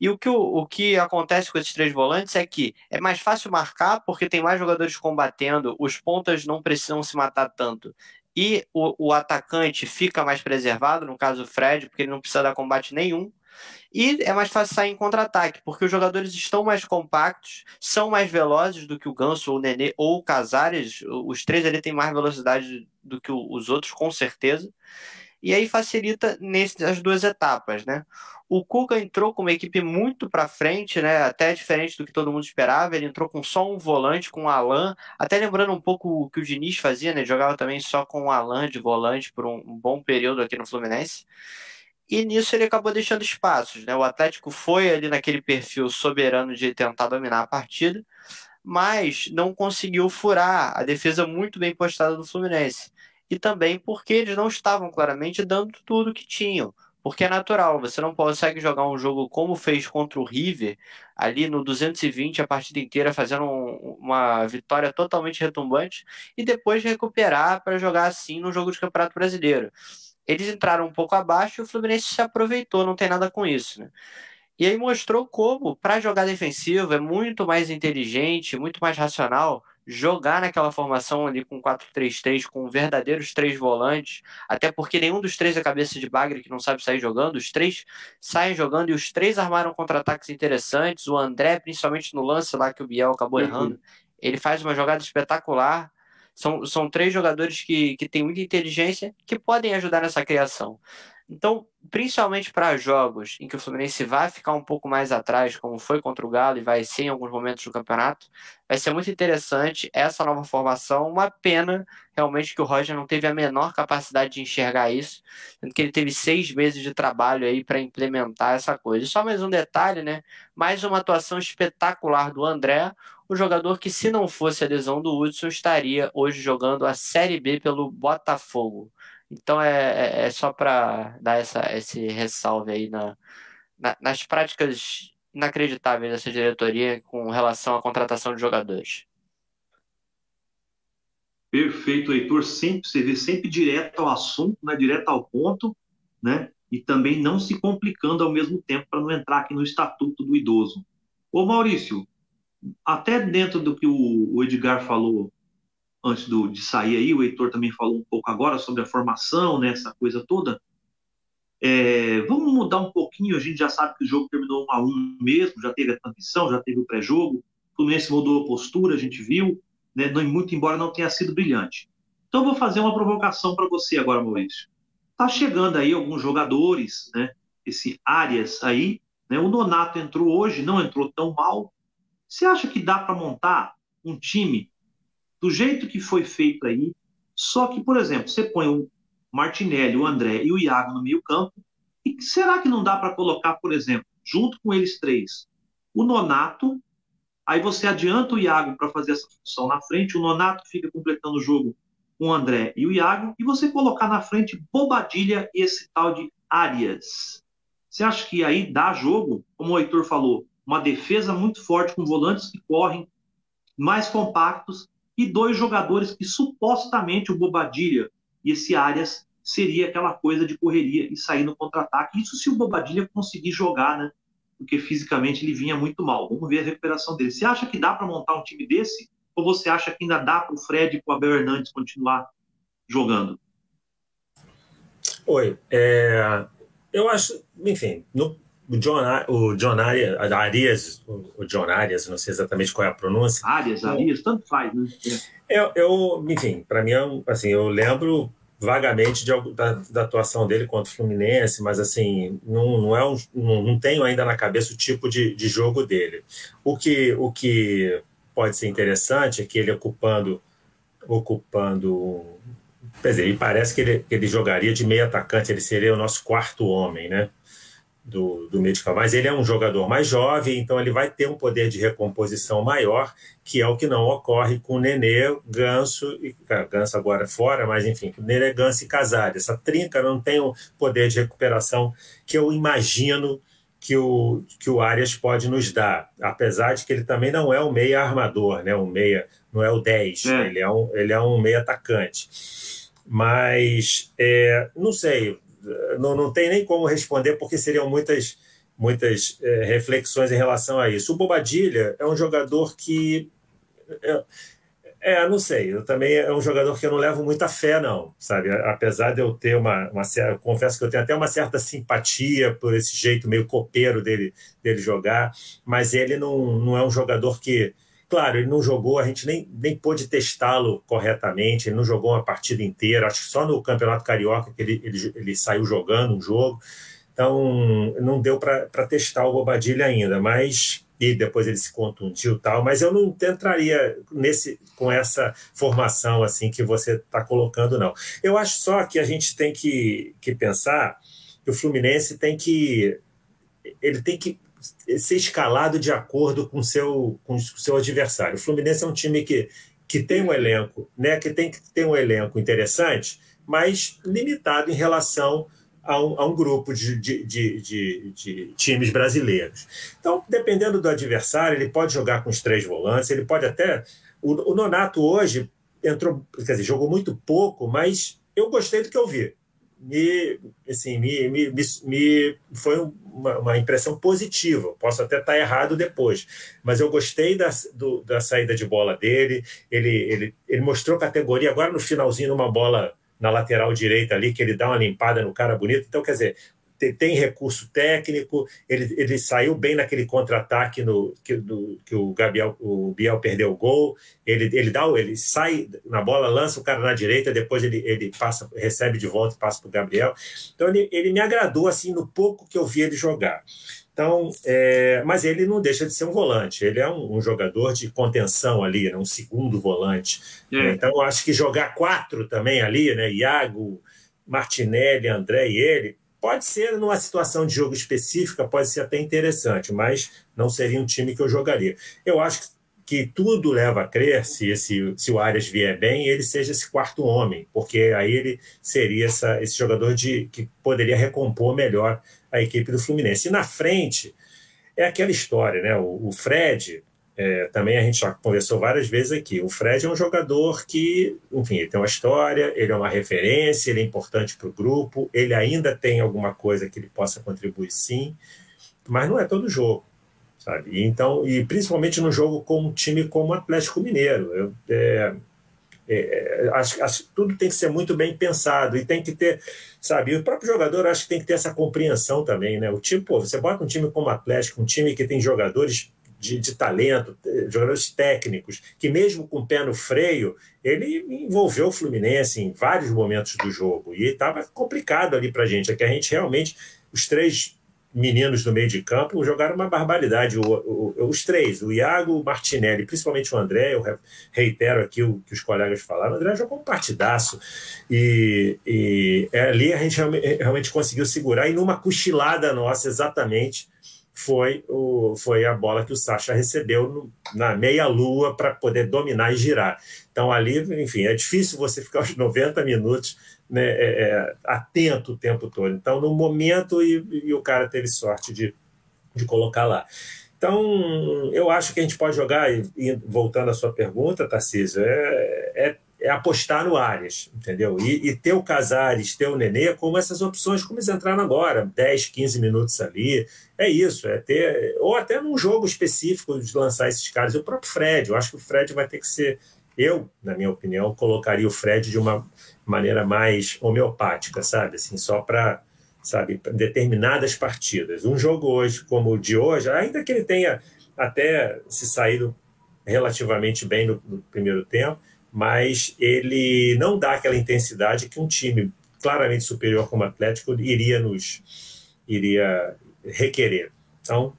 E o que, o, o que acontece com esses três volantes é que é mais fácil marcar porque tem mais jogadores combatendo, os pontas não precisam se matar tanto e o, o, atacante fica mais preservado, no caso o Fred, porque ele não precisa dar combate nenhum. E é mais fácil sair em contra-ataque, porque os jogadores estão mais compactos, são mais velozes do que o Ganso, ou o Nenê, ou o Casares. Os três ali têm mais velocidade do que os outros, com certeza. E aí facilita nessas duas etapas, né? O Cuca entrou com uma equipe muito para frente, né? Até diferente do que todo mundo esperava. Ele entrou com só um volante, com o Alan, até lembrando um pouco o que o Diniz fazia, né? Jogava também só com o Alan de volante por um bom período aqui no Fluminense. E nisso ele acabou deixando espaços, né? O Atlético foi ali naquele perfil soberano de tentar dominar a partida, mas não conseguiu furar a defesa muito bem postada do Fluminense e também porque eles não estavam claramente dando tudo que tinham. Porque é natural, você não consegue jogar um jogo como fez contra o River, ali no 220 a partida inteira, fazendo um, uma vitória totalmente retumbante, e depois recuperar para jogar assim no jogo de Campeonato Brasileiro. Eles entraram um pouco abaixo e o Fluminense se aproveitou, não tem nada com isso. Né? E aí mostrou como, para jogar defensivo, é muito mais inteligente, muito mais racional jogar naquela formação ali com 4-3-3, com verdadeiros três volantes, até porque nenhum dos três é cabeça de bagre que não sabe sair jogando, os três saem jogando e os três armaram contra-ataques interessantes, o André, principalmente no lance lá que o Biel acabou uhum. errando, ele faz uma jogada espetacular, são, são três jogadores que, que têm muita inteligência que podem ajudar nessa criação. Então, principalmente para jogos em que o Fluminense vai ficar um pouco mais atrás, como foi contra o Galo e vai ser em alguns momentos do campeonato, vai ser muito interessante essa nova formação. Uma pena realmente que o Roger não teve a menor capacidade de enxergar isso, sendo que ele teve seis meses de trabalho aí para implementar essa coisa. E só mais um detalhe, né? Mais uma atuação espetacular do André, o jogador que, se não fosse a lesão do Hudson, estaria hoje jogando a Série B pelo Botafogo. Então é, é, é só para dar essa, esse ressalve aí na, na, nas práticas inacreditáveis dessa diretoria com relação à contratação de jogadores. Perfeito, Heitor. Sempre, você vê sempre direto ao assunto, né? direto ao ponto, né? E também não se complicando ao mesmo tempo para não entrar aqui no estatuto do idoso. Ô Maurício, até dentro do que o, o Edgar falou antes do, de sair aí, o Heitor também falou um pouco agora sobre a formação, né, essa coisa toda. É, vamos mudar um pouquinho, a gente já sabe que o jogo terminou 1 a 1 mesmo, já teve a transição, já teve o pré-jogo, o Fluminense mudou a postura, a gente viu, né, muito embora não tenha sido brilhante. Então vou fazer uma provocação para você agora, Maurício. Tá chegando aí alguns jogadores, né, esse Arias aí, né, o Nonato entrou hoje, não entrou tão mal. Você acha que dá para montar um time do jeito que foi feito aí. Só que, por exemplo, você põe o Martinelli, o André e o Iago no meio-campo. E será que não dá para colocar, por exemplo, junto com eles três, o Nonato? Aí você adianta o Iago para fazer essa função na frente, o Nonato fica completando o jogo com o André e o Iago, e você colocar na frente Bobadilha e esse tal de Arias. Você acha que aí dá jogo? Como o Heitor falou, uma defesa muito forte com volantes que correm, mais compactos, e dois jogadores que supostamente o Bobadilha e esse Arias seria aquela coisa de correria e sair no contra-ataque. Isso se o Bobadilha conseguir jogar, né? Porque fisicamente ele vinha muito mal. Vamos ver a recuperação dele. Você acha que dá para montar um time desse? Ou você acha que ainda dá para o Fred e para o Abel Hernandes continuar jogando? Oi. É, eu acho, enfim, no, o John, o John Arias, Arias, o John Arias, não sei exatamente qual é a pronúncia. Arias, Arias, tanto faz, né? É. Eu, eu enfim, para mim, é assim, eu lembro vagamente de, da, da, atuação dele contra o Fluminense, mas assim, não, não, é um, não, não tenho ainda na cabeça o tipo de, de jogo dele. O que, o que pode ser interessante é que ele ocupando ocupando quer dizer, ele parece que ele, ele jogaria de meio atacante, ele seria o nosso quarto homem, né? Do, do meio de campo. Mas ele é um jogador mais jovem, então ele vai ter um poder de recomposição maior, que é o que não ocorre com o Nenê, Ganso, e Ganso agora fora, mas enfim, Nenê, Ganso e Casares. Essa trinca não tem o poder de recuperação que eu imagino que o, que o Arias pode nos dar, apesar de que ele também não é um meia armador, né? um meia, não é o 10, é. Ele, é um, ele é um meia atacante. Mas, é, não sei, não, não tem nem como responder, porque seriam muitas, muitas é, reflexões em relação a isso. O Bobadilha é um jogador que. É, é, não sei, eu também é um jogador que eu não levo muita fé, não, sabe? Apesar de eu ter uma, uma certa. Confesso que eu tenho até uma certa simpatia por esse jeito meio copeiro dele, dele jogar, mas ele não, não é um jogador que Claro, ele não jogou, a gente nem, nem pôde testá-lo corretamente, ele não jogou uma partida inteira, acho que só no Campeonato Carioca que ele, ele, ele saiu jogando um jogo, então não deu para testar o Bobadilha ainda, mas e depois ele se contundiu tal, mas eu não entraria nesse com essa formação assim que você está colocando não. Eu acho só que a gente tem que, que pensar que o Fluminense tem que ele tem que ser escalado de acordo com seu, com seu adversário. O Fluminense é um time que, que tem um elenco, né, que tem que ter um elenco interessante, mas limitado em relação a um, a um grupo de, de, de, de, times brasileiros. Então, dependendo do adversário, ele pode jogar com os três volantes, ele pode até. O, o Nonato hoje entrou, quer dizer, jogou muito pouco, mas eu gostei do que eu vi me, assim, me, me, me foi uma, uma, impressão positiva. Posso até estar errado depois, mas eu gostei da, do, da saída de bola dele. Ele, ele, ele mostrou categoria agora no finalzinho, numa bola na lateral direita ali, que ele dá uma limpada no cara bonito. Então, quer dizer, tem recurso técnico, ele, ele saiu bem naquele contra-ataque no, que, do, que o Gabriel, o Biel perdeu o gol, ele, ele dá ele sai na bola, lança o cara na direita, depois ele, ele passa, recebe de volta e passa para o Gabriel. Então ele, ele me agradou assim no pouco que eu vi ele jogar. Então, é, mas ele não deixa de ser um volante, ele é um, um jogador de contenção ali, né, um segundo volante. É. Então, eu acho que jogar quatro também ali, né? Iago, Martinelli, André e ele, Pode ser numa situação de jogo específica, pode ser até interessante, mas não seria um time que eu jogaria. Eu acho que tudo leva a crer, se, esse, se o Arias vier bem, ele seja esse quarto homem, porque aí ele seria essa, esse jogador de, que poderia recompor melhor a equipe do Fluminense. E na frente, é aquela história, né? O, o Fred, é, também a gente já conversou várias vezes aqui. O Fred é um jogador que, enfim, ele tem uma história, ele é uma referência, ele é importante para o grupo, ele ainda tem alguma coisa que ele possa contribuir sim, mas não é todo jogo, sabe? E então, e principalmente no jogo com um time como o Atlético Mineiro. Eu, é, é, acho, acho que tudo tem que ser muito bem pensado e tem que ter, sabe? O próprio jogador acho que tem que ter essa compreensão também, né? O time, pô, você bota um time como o Atlético, um time que tem jogadores de, de, talento, jogadores técnicos, que mesmo com o pé no freio, ele envolveu o Fluminense em vários momentos do jogo. E estava complicado ali para a gente. É que a gente realmente, os três meninos do meio de campo jogaram uma barbaridade. O, o, os três, o Iago, o Martinelli, principalmente o André, eu reitero aqui o que os colegas falaram, o André jogou um partidaço. E, e ali a gente realmente conseguiu segurar, e numa cochilada nossa, exatamente, foi, o, foi a bola que o Sacha recebeu no, na meia-lua para poder dominar e girar. Então, ali, enfim, é difícil você ficar os 90 minutos né, é, é, atento o tempo todo. Então, no momento, e, e, o cara teve sorte de, de colocar lá. Então, eu acho que a gente pode jogar, e, e voltando à sua pergunta, Tarcísio, é, é é apostar no Arias, entendeu? E, e, ter o Casares, ter o Nenê como essas opções, como eles entraram agora, 10, 15 minutos ali. É isso, é ter. Ou até num jogo específico de lançar esses caras. O próprio Fred, eu acho que o Fred vai ter que ser eu, na minha opinião, colocaria o Fred de uma maneira mais homeopática, sabe? Assim, só para sabe, determinadas partidas. Um jogo hoje como o de hoje, ainda que ele tenha até se saído relativamente bem no, no primeiro tempo, mas ele não dá aquela intensidade que um time claramente superior como o Atlético iria nos iria requerer. Então,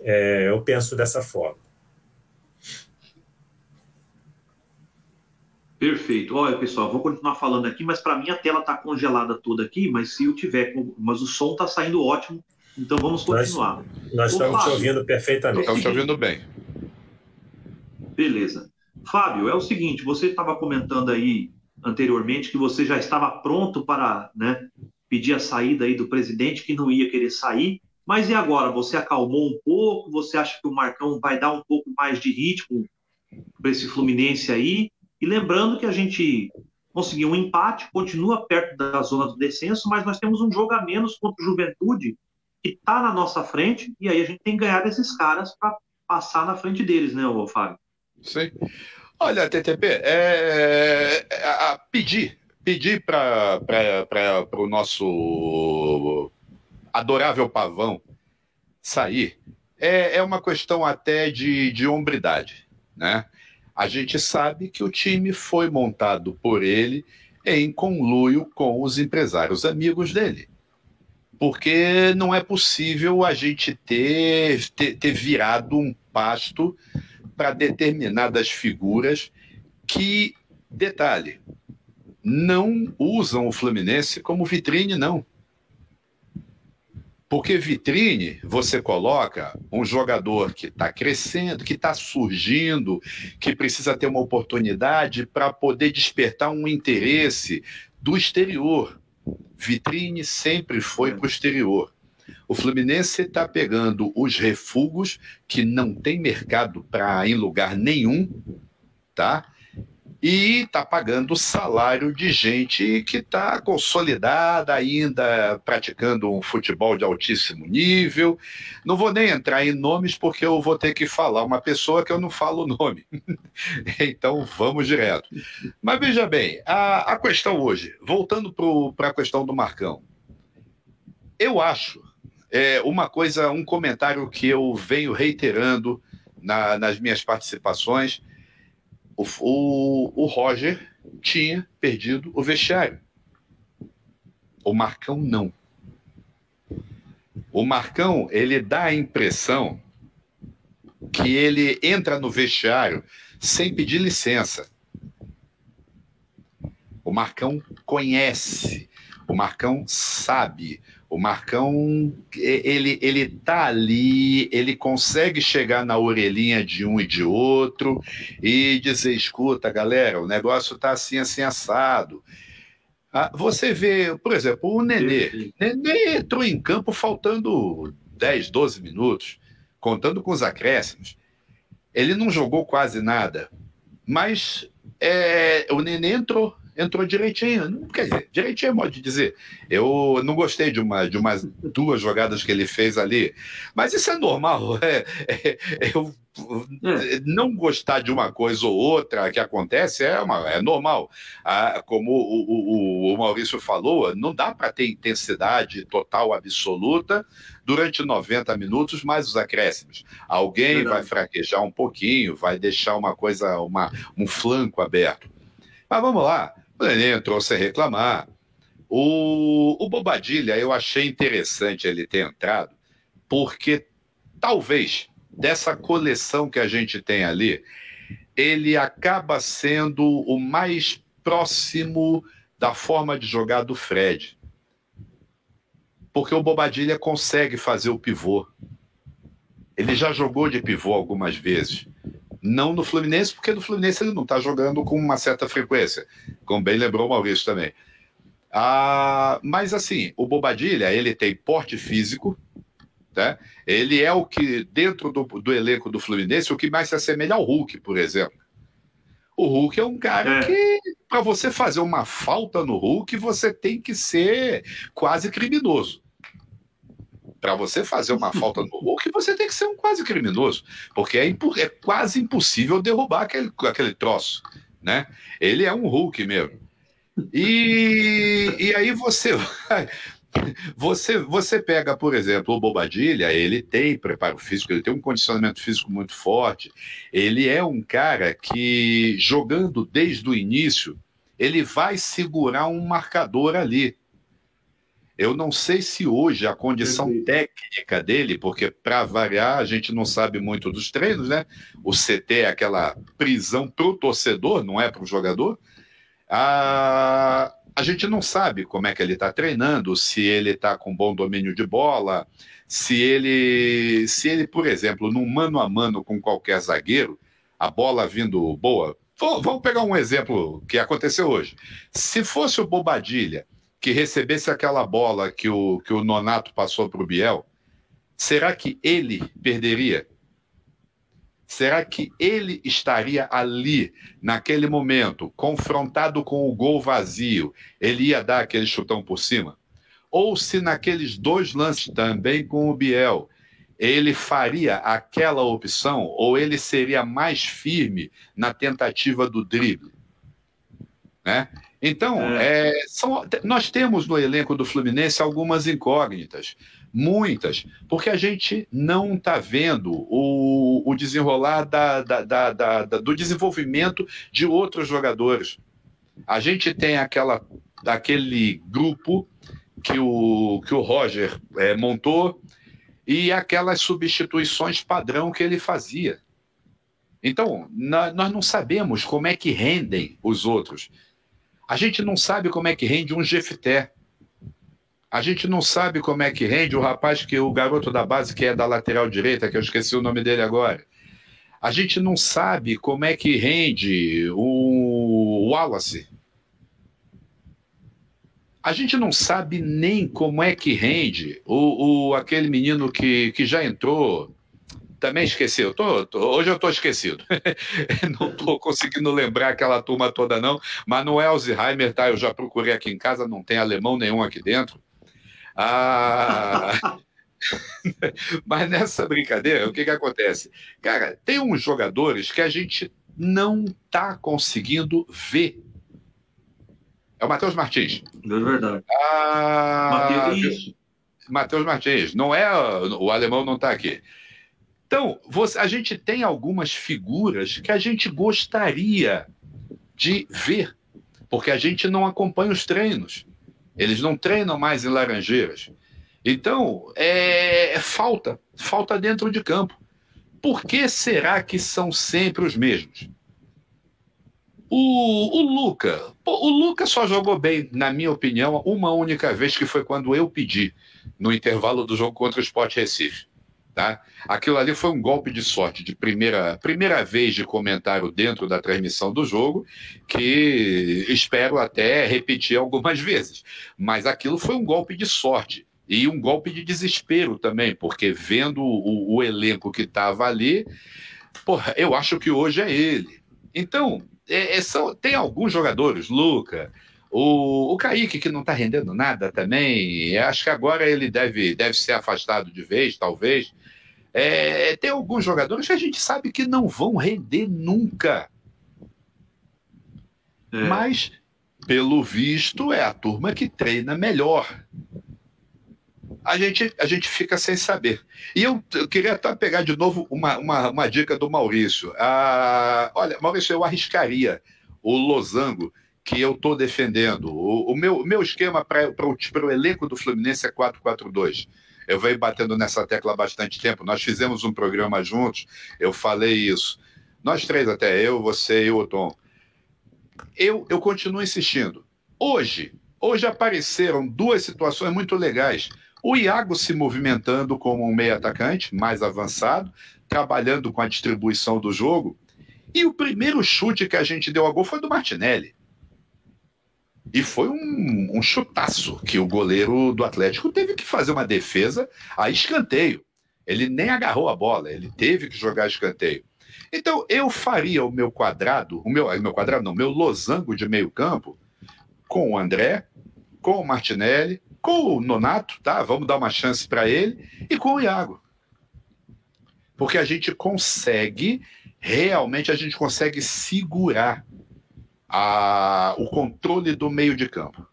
é, eu penso dessa forma. Perfeito. Olha, pessoal, vou continuar falando aqui, mas para mim a tela está congelada toda aqui, mas se eu tiver, mas o som está saindo ótimo, então vamos continuar. Nós, nós estamos Fábio, te ouvindo perfeitamente. Estamos te ouvindo bem. Beleza. Fábio, é o seguinte, você estava comentando aí anteriormente que você já estava pronto para né, pedir a saída aí do presidente, que não ia querer sair, mas e agora? Você acalmou um pouco? Você acha que o Marcão vai dar um pouco mais de ritmo para esse Fluminense aí? E lembrando que a gente conseguiu um empate, continua perto da zona do descenso, mas nós temos um jogo a menos contra o Juventude, que está na nossa frente, e aí a gente tem que ganhar desses caras para passar na frente deles, né, Fábio? Sim. Olha, TTP, é, é, pedir, pedir para o nosso adorável pavão sair é, é uma questão até de, de hombridade, né? A gente sabe que o time foi montado por ele em conluio com os empresários amigos dele. Porque não é possível a gente ter, ter, ter virado um pasto para determinadas figuras que, detalhe, não usam o Fluminense como vitrine, não. Porque vitrine, você coloca um jogador que está crescendo, que está surgindo, que precisa ter uma oportunidade para poder despertar um interesse do exterior. Vitrine sempre foi para o exterior. O Fluminense está pegando os refugos que não tem mercado para em lugar nenhum, tá? e está pagando salário de gente que está consolidada ainda, praticando um futebol de altíssimo nível. Não vou nem entrar em nomes porque eu vou ter que falar uma pessoa que eu não falo o nome. então vamos direto. Mas veja bem, a, a questão hoje, voltando para a questão do Marcão, eu acho é, uma coisa, um comentário que eu venho reiterando na, nas minhas participações o, o, o Roger tinha perdido o vestiário. O Marcão não. O Marcão, ele dá a impressão que ele entra no vestiário sem pedir licença. O Marcão conhece, o Marcão sabe, o Marcão, ele, ele tá ali, ele consegue chegar na orelhinha de um e de outro e dizer: escuta, galera, o negócio tá assim, assim, assado. Ah, você vê, por exemplo, o Nenê. Nenê entrou em campo faltando 10, 12 minutos, contando com os acréscimos. Ele não jogou quase nada, mas é, o Nenê entrou entrou direitinho. Quer dizer, direitinho é modo de dizer. Eu não gostei de, uma, de umas duas jogadas que ele fez ali. Mas isso é normal. É, é, eu é. não gostar de uma coisa ou outra que acontece é, uma, é normal. Ah, como o, o, o, Maurício falou, não dá para ter intensidade total, absoluta, durante 90 minutos, mais os acréscimos. Alguém Verdade. vai fraquejar um pouquinho, vai deixar uma coisa, uma, um flanco aberto. Mas vamos lá. O Nenê entrou sem reclamar. O, o Bobadilha, eu achei interessante ele ter entrado, porque talvez dessa coleção que a gente tem ali, ele acaba sendo o mais próximo da forma de jogar do Fred. Porque o Bobadilha consegue fazer o pivô. Ele já jogou de pivô algumas vezes. Não no Fluminense, porque no Fluminense ele não está jogando com uma certa frequência, como bem lembrou o Maurício também. Ah, mas assim, o Bobadilha, ele tem porte físico, tá? ele é o que, dentro do, do elenco do Fluminense, o que mais se assemelha ao Hulk, por exemplo. O Hulk é um cara é. que, para você fazer uma falta no Hulk, você tem que ser quase criminoso. Para você fazer uma falta no Hulk, você tem que ser um quase criminoso, porque é, é quase impossível derrubar aquele, aquele troço. Né? Ele é um Hulk mesmo. E, e aí você vai. Você, você pega, por exemplo, o Bobadilha, ele tem preparo físico, ele tem um condicionamento físico muito forte. Ele é um cara que, jogando desde o início, ele vai segurar um marcador ali. Eu não sei se hoje a condição técnica dele, porque para variar a gente não sabe muito dos treinos, né? O CT é aquela prisão para o torcedor, não é para o jogador. A, a gente não sabe como é que ele está treinando, se ele está com bom domínio de bola, se ele, se ele, por exemplo, num mano a mano com qualquer zagueiro, a bola vindo boa. Vamos pegar um exemplo que aconteceu hoje. Se fosse o Bobadilha que recebesse aquela bola que o, que o Nonato passou para o Biel, será que ele perderia? Será que ele estaria ali, naquele momento, confrontado com o gol vazio, ele ia dar aquele chutão por cima? Ou se naqueles dois lances também com o Biel, ele faria aquela opção ou ele seria mais firme na tentativa do drible? Né? Então, é. É, são, nós temos no elenco do Fluminense algumas incógnitas, muitas, porque a gente não está vendo o, o desenrolar da, da, da, do desenvolvimento de outros jogadores. A gente tem aquela, aquele grupo que o, que o Roger é, montou e aquelas substituições padrão que ele fazia. Então, na, nós não sabemos como é que rendem os outros. A gente não sabe como é que rende um Jefté. A gente não sabe como é que rende o rapaz que o garoto da base que é da lateral direita, que eu esqueci o nome dele agora. A gente não sabe como é que rende o Wallace. A gente não sabe nem como é que rende o, o aquele menino que, que já entrou também esqueci. Eu tô, tô, hoje eu estou esquecido. não estou conseguindo lembrar aquela turma toda, não. Mas não é Alzheimer, tá? Eu já procurei aqui em casa, não tem alemão nenhum aqui dentro. Ah. Mas nessa brincadeira, o que, que acontece? Cara, tem uns jogadores que a gente não está conseguindo ver. É o Matheus Martins. É verdade. Ah, Matheus Martins. Não é. O alemão não está aqui. Então, você, a gente tem algumas figuras que a gente gostaria de ver, porque a gente não acompanha os treinos. Eles não treinam mais em Laranjeiras. Então, é, é falta, falta dentro de campo. Por que será que são sempre os mesmos? O, o Luca, o Luca só jogou bem, na minha opinião, uma única vez, que foi quando eu pedi, no intervalo do jogo contra o Sport Recife. Tá? Aquilo ali foi um golpe de sorte, de primeira, primeira vez de comentário dentro da transmissão do jogo, que espero até repetir algumas vezes. Mas aquilo foi um golpe de sorte e um golpe de desespero também, porque vendo o, o elenco que estava ali, porra, eu acho que hoje é ele. Então, é, é, são, tem alguns jogadores, Luca, o, o Kaique, que não está rendendo nada também, acho que agora ele deve, deve ser afastado de vez, talvez. É, tem alguns jogadores que a gente sabe que não vão render nunca. É. Mas, pelo visto, é a turma que treina melhor. A gente, a gente fica sem saber. E eu, eu queria até pegar de novo uma, uma, uma dica do Maurício. Ah, olha, Maurício, eu arriscaria o losango que eu estou defendendo. O, o, meu, meu esquema para o elenco do Fluminense é 4-4-2 eu venho batendo nessa tecla há bastante tempo. Nós fizemos um programa juntos, eu falei isso. Nós três, até eu, você e o Tom. Eu, eu continuo insistindo. Hoje, hoje apareceram duas situações muito legais. O Iago se movimentando como um meio atacante, mais avançado, trabalhando com a distribuição do jogo. E o primeiro chute que a gente deu a gol foi do Martinelli. E foi um, um chutaço que o goleiro do Atlético teve que fazer uma defesa a escanteio. Ele nem agarrou a bola, ele teve que jogar escanteio. Então, eu faria o meu quadrado, o meu, meu quadrado não, meu losango de meio campo com o André, com o Martinelli, com o Nonato, tá? Vamos dar uma chance para ele e com o Iago. Porque a gente consegue, realmente a gente consegue segurar a, o controle do meio de campo.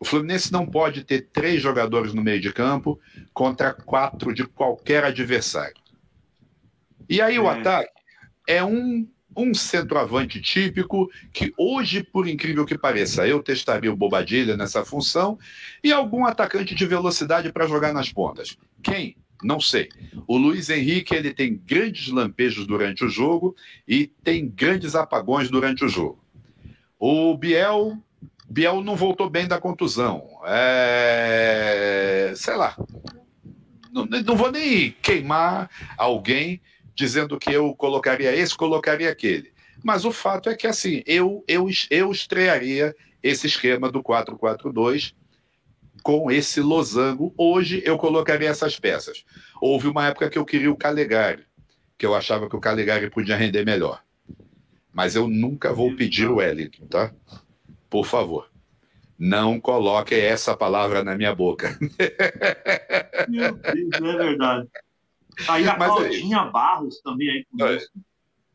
O Fluminense não pode ter três jogadores no meio de campo contra quatro de qualquer adversário. E aí o é. ataque é um, um centroavante típico que hoje, por incrível que pareça, eu testaria o Bobadilha nessa função e algum atacante de velocidade para jogar nas pontas. Quem? Não sei. O Luiz Henrique ele tem grandes lampejos durante o jogo e tem grandes apagões durante o jogo. O Biel Biel não voltou bem da contusão. É... Sei lá. Não, não, vou nem queimar alguém dizendo que eu colocaria esse, colocaria aquele. Mas o fato é que, assim, eu, eu, eu estrearia esse esquema do 4-4-2 com esse losango. Hoje eu colocaria essas peças. Houve uma época que eu queria o Calegari, que eu achava que o Calegari podia render melhor. Mas eu nunca vou pedir o Wellington, tá? Por favor, não coloque essa palavra na minha boca. Meu Deus, é verdade. Aí a Mas é Claudinha é Barros também aí conosco. É.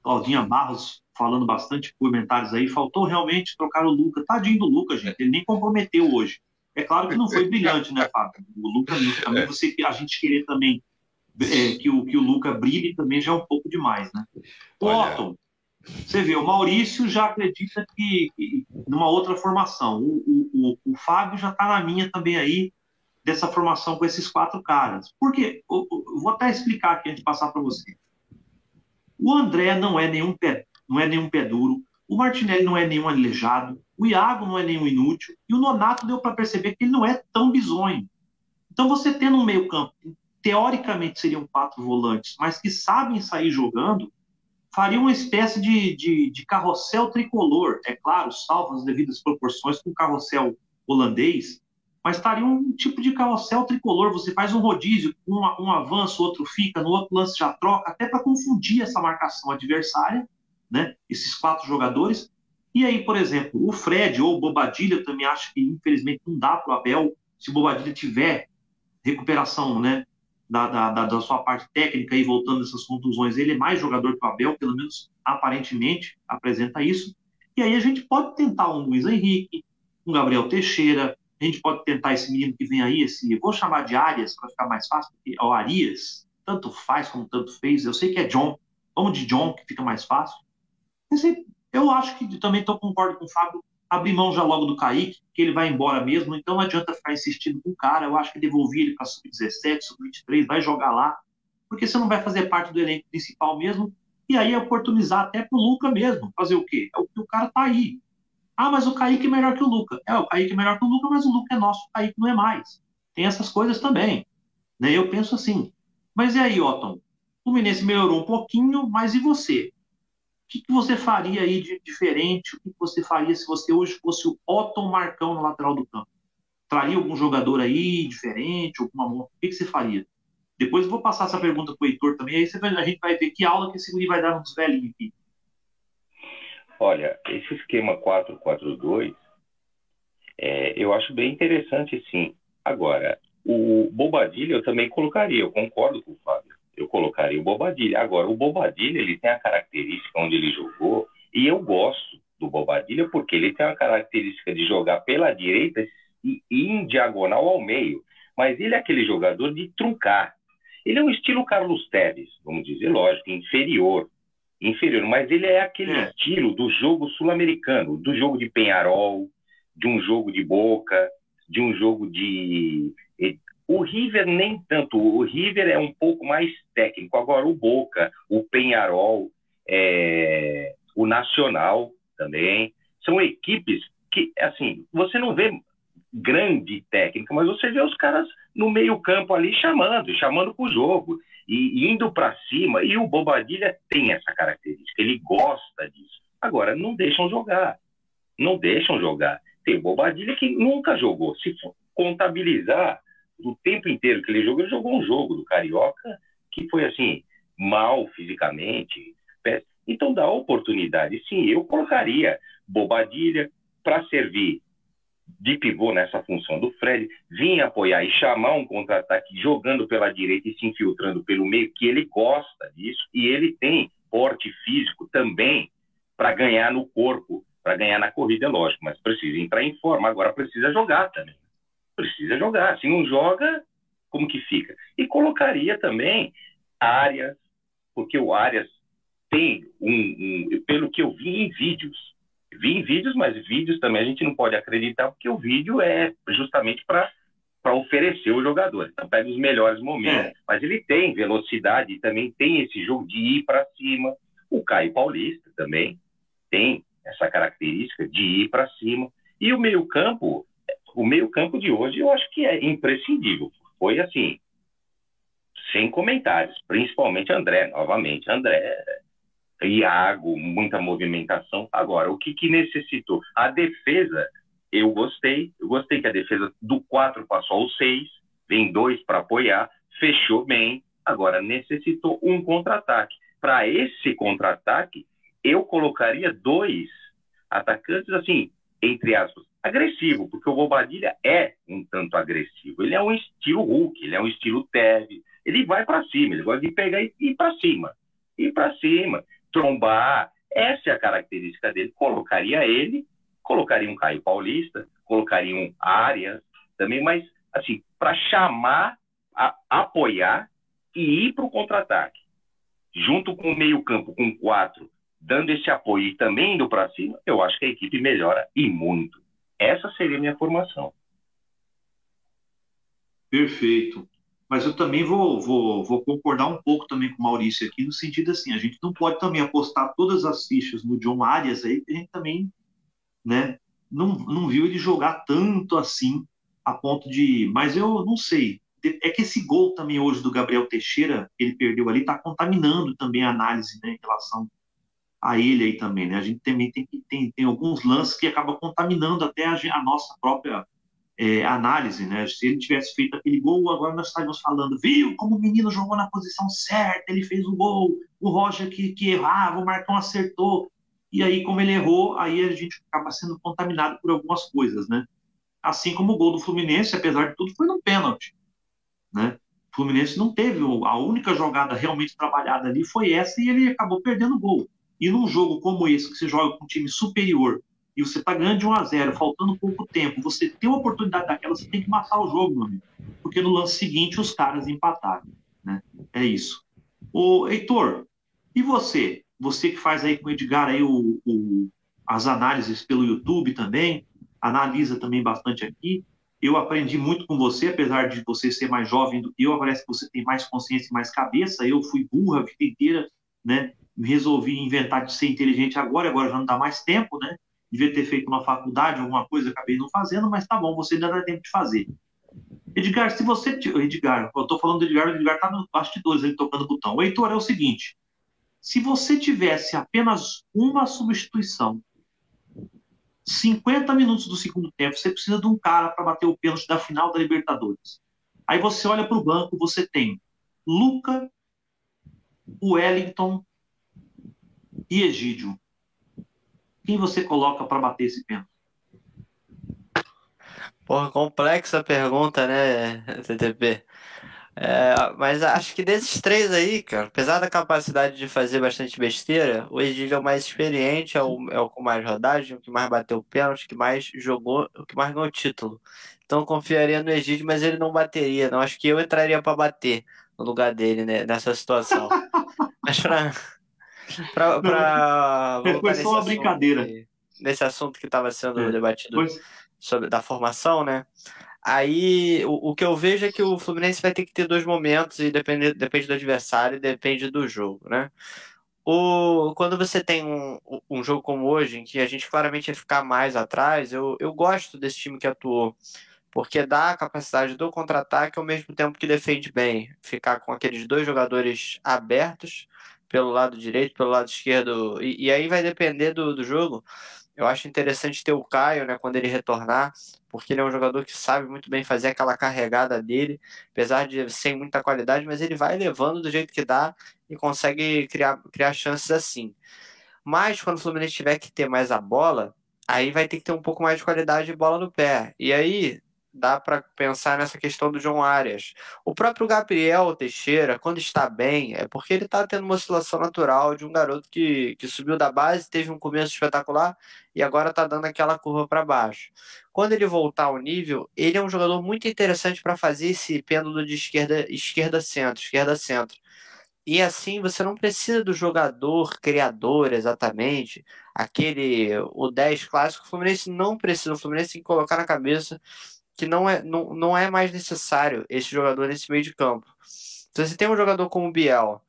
Claudinha Barros falando bastante comentários aí. Faltou realmente trocar o Luca. Tadinho do Luca, gente. Ele nem comprometeu hoje. É claro que não foi brilhante, né, Fábio? O Luca, também é. você, a gente querer também é, que, o, que o Luca brilhe também já é um pouco demais, né? Otton, você vê, o Maurício já acredita que, que numa outra formação. O, o, o, o Fábio já está na minha também aí, dessa formação com esses quatro caras. Por quê? Eu, eu vou até explicar aqui antes de passar para você. O André não é nenhum pé, não é nenhum pé duro. O Martinelli não é nenhum aleijado. O Iago não é nenhum inútil. E o Nonato deu para perceber que ele não é tão bizonho. Então você tendo um meio campo, teoricamente seriam quatro volantes, mas que sabem sair jogando, faria uma espécie de, de, de carrossel tricolor, é claro, salvo as devidas proporções com o carrossel holandês, mas estaria um tipo de carrossel tricolor. Você faz um rodízio, um, um avanço, outro fica, no outro lance já troca, até para confundir essa marcação adversária, né? Esses quatro jogadores. E aí, por exemplo, o Fred ou o Bobadilha também acho que infelizmente não dá para o Abel se o Bobadilha tiver recuperação, né? Da, da, da, sua parte técnica e voltando dessas contusões, ele é mais jogador que o Abel, pelo menos aparentemente apresenta isso. E aí a gente pode tentar um Luiz Henrique, um Gabriel Teixeira, a gente pode tentar esse menino que vem aí, esse, vou chamar de Arias para ficar mais fácil, porque o Arias tanto faz como tanto fez. Eu sei que é John, vamos de John que fica mais fácil. Eu acho que também estou concordo com o Fábio abrir mão já logo do Kaique, que ele vai embora mesmo, então não adianta ficar insistindo com o cara. Eu acho que devolvi ele para sub-17, sub-23, vai jogar lá, porque você não vai fazer parte do elenco principal mesmo. E aí oportunizar até pro Luca mesmo. Fazer o quê? É o que o cara tá aí. Ah, mas o Kaique é melhor que o Luca. É, o Kaique é melhor que o Luca, mas o Luca é nosso, o Kaique não é mais. Tem essas coisas também. Né? Eu penso assim. Mas e aí, Otton? O Fluminense melhorou um pouquinho, mas e você? O que, que você faria aí de diferente? O que, que você faria se você hoje fosse o Otton Marcão no lateral do campo? Traria algum jogador aí diferente? Alguma... O que, que você faria? Depois eu vou passar essa pergunta para o Heitor também, aí a gente vai ver que aula que esse guri vai dar nos velhinhos aqui. Olha, esse esquema 4-4-2, é, eu acho bem interessante, sim. Agora, o Bobadilha eu também colocaria, eu concordo com o Fábio eu colocaria o Bobadilha. Agora, o Bobadilha, ele tem a característica onde ele jogou, e eu gosto do Bobadilha porque ele tem a característica de jogar pela direita e, e em diagonal ao meio. Mas ele é aquele jogador de truncar. Ele é um estilo Carlos Tevez, vamos dizer, lógico, inferior. Inferior, mas ele é aquele é. estilo do jogo sul-americano, do jogo de Penharol, de um jogo de Boca, de um jogo de o River nem tanto. O River é um pouco mais técnico. Agora, o Boca, o Penharol, é, o Nacional também, são equipes que, assim, você não vê grande técnica, mas você vê os caras no meio campo ali chamando, chamando para o jogo e indo para cima. E o Bobadilha tem essa característica, ele gosta disso. Agora, não deixam jogar. Não deixam jogar. Tem o Bobadilha que nunca jogou. Se contabilizar, do tempo inteiro que ele jogou, ele jogou um jogo do Carioca que foi assim, mal fisicamente. Então dá oportunidade. Sim, eu colocaria Bobadilha para servir de pivô nessa função do Fred, vir apoiar e chamar um contra-ataque jogando pela direita e se infiltrando pelo meio, que ele gosta disso, e ele tem porte físico também para ganhar no corpo, para ganhar na corrida, lógico, mas precisa entrar em forma, agora precisa jogar também. Precisa jogar. Se não joga, como que fica? E colocaria também áreas, porque o Arias tem um, um, pelo que eu vi em vídeos, vi em vídeos, mas vídeos também a gente não pode acreditar, porque o vídeo é justamente para para oferecer o jogador. Então pega os melhores momentos. É. Mas ele tem velocidade e também tem esse jogo de ir para cima. O Caio Paulista também tem essa característica de ir para cima. E o meio-campo, o meio-campo de hoje eu acho que é imprescindível. Foi assim, sem comentários, principalmente André, novamente, André Iago, muita movimentação. Agora, o que, que necessitou? A defesa, eu gostei. Eu gostei que a defesa do 4 passou ao 6, vem dois para apoiar, fechou bem. Agora, necessitou um contra-ataque. Para esse contra-ataque, eu colocaria dois atacantes, assim, entre aspas, agressivo, porque o Bobadilha é um tanto agressivo. Ele é um estilo Hulk, ele é um estilo Teve. Ele vai para cima, ele gosta de pegar e ir para cima. Ir para cima trombar. Essa é a característica dele. Colocaria ele, colocaria um Caio Paulista, colocaria um Arias também, mas assim, para chamar, a, apoiar e ir para o contra-ataque. Junto com o meio-campo, com quatro, dando esse apoio e também indo para cima, eu acho que a equipe melhora e muito. Essa seria a minha formação. Perfeito. Mas eu também vou, vou, vou concordar um pouco também com o Maurício aqui, no sentido assim, a gente não pode também apostar todas as fichas no John Arias aí, que a gente também né, não, não viu ele jogar tanto assim, a ponto de. Mas eu não sei. É que esse gol também hoje do Gabriel Teixeira, ele perdeu ali, está contaminando também a análise né, em relação a ele aí também, né? A gente também tem, tem, tem alguns lances que acabam contaminando até a, a nossa própria é, análise, né? Se ele tivesse feito aquele gol, agora nós estaríamos falando, viu como o menino jogou na posição certa, ele fez o gol, o Roger que, que errava, o Marcão acertou. E aí, como ele errou, aí a gente acaba sendo contaminado por algumas coisas, né? Assim como o gol do Fluminense, apesar de tudo, foi no pênalti, né? O Fluminense não teve, a única jogada realmente trabalhada ali foi essa e ele acabou perdendo o gol. E num jogo como esse, que você joga com um time superior, e você está ganhando de 1 a 0 faltando pouco tempo, você tem uma oportunidade daquela, você tem que matar o jogo, meu amigo. Porque no lance seguinte os caras empataram. Né? É isso. O Heitor, e você? Você que faz aí com o Edgar aí o, o, as análises pelo YouTube também, analisa também bastante aqui. Eu aprendi muito com você, apesar de você ser mais jovem do que eu, parece que você tem mais consciência e mais cabeça. Eu fui burra a vida inteira, né? Resolvi inventar de ser inteligente agora, agora já não dá mais tempo, né? devia ter feito uma faculdade, alguma coisa, acabei não fazendo, mas tá bom, você ainda dá tempo de fazer. Edgar, se você. Edgar, eu tô falando do Edgar, o Edgar tá no bastidores, ele tocando o botão. O Heitor é o seguinte: se você tivesse apenas uma substituição, 50 minutos do segundo tempo, você precisa de um cara para bater o pênalti da final da Libertadores. Aí você olha para o banco, você tem Luca, Wellington e Egídio. Quem você coloca para bater esse pênalti? Porra, complexa pergunta, né, TTP? É, mas acho que desses três aí, cara, apesar da capacidade de fazer bastante besteira, o Egílio é o mais experiente, é o, é o com mais rodagem, o que mais bateu o pênalti, o que mais jogou, o que mais ganhou o título. Então eu confiaria no Egídio, mas ele não bateria. Não acho que eu entraria para bater no lugar dele né, nessa situação. mas pra, pra, pra foi só uma brincadeira. nesse assunto que estava sendo é. debatido pois... sobre da formação, né? Aí o, o, que eu vejo é que o Fluminense vai ter que ter dois momentos e depende, depende do adversário e depende do jogo, né? O, quando você tem um, um jogo como hoje, em que a gente claramente ia ficar mais atrás, eu, eu gosto desse time que atuou, porque dá a capacidade do contra-ataque ao mesmo tempo que defende bem. Ficar com aqueles dois jogadores abertos pelo lado direito, pelo lado esquerdo, e, e aí vai depender do, do jogo. Eu acho interessante ter o Caio, né, quando ele retornar, porque ele é um jogador que sabe muito bem fazer aquela carregada dele, apesar de sem muita qualidade, mas ele vai levando do jeito que dá e consegue criar, criar chances assim. Mas quando o Fluminense tiver que ter mais a bola, aí vai ter que ter um pouco mais de qualidade de bola no pé. E aí dá para pensar nessa questão do João Arias. O próprio Gabriel Teixeira, quando está bem, é porque ele está tendo uma oscilação natural de um garoto que, que subiu da base, teve um começo espetacular e agora está dando aquela curva para baixo. Quando ele voltar ao nível, ele é um jogador muito interessante para fazer esse pêndulo de esquerda esquerda centro, esquerda centro. E assim você não precisa do jogador criador exatamente, aquele o 10 clássico. O Fluminense não precisa, o Fluminense tem que colocar na cabeça que não é, não, não é mais necessário esse jogador nesse meio de campo. Se você tem um jogador como o Biel,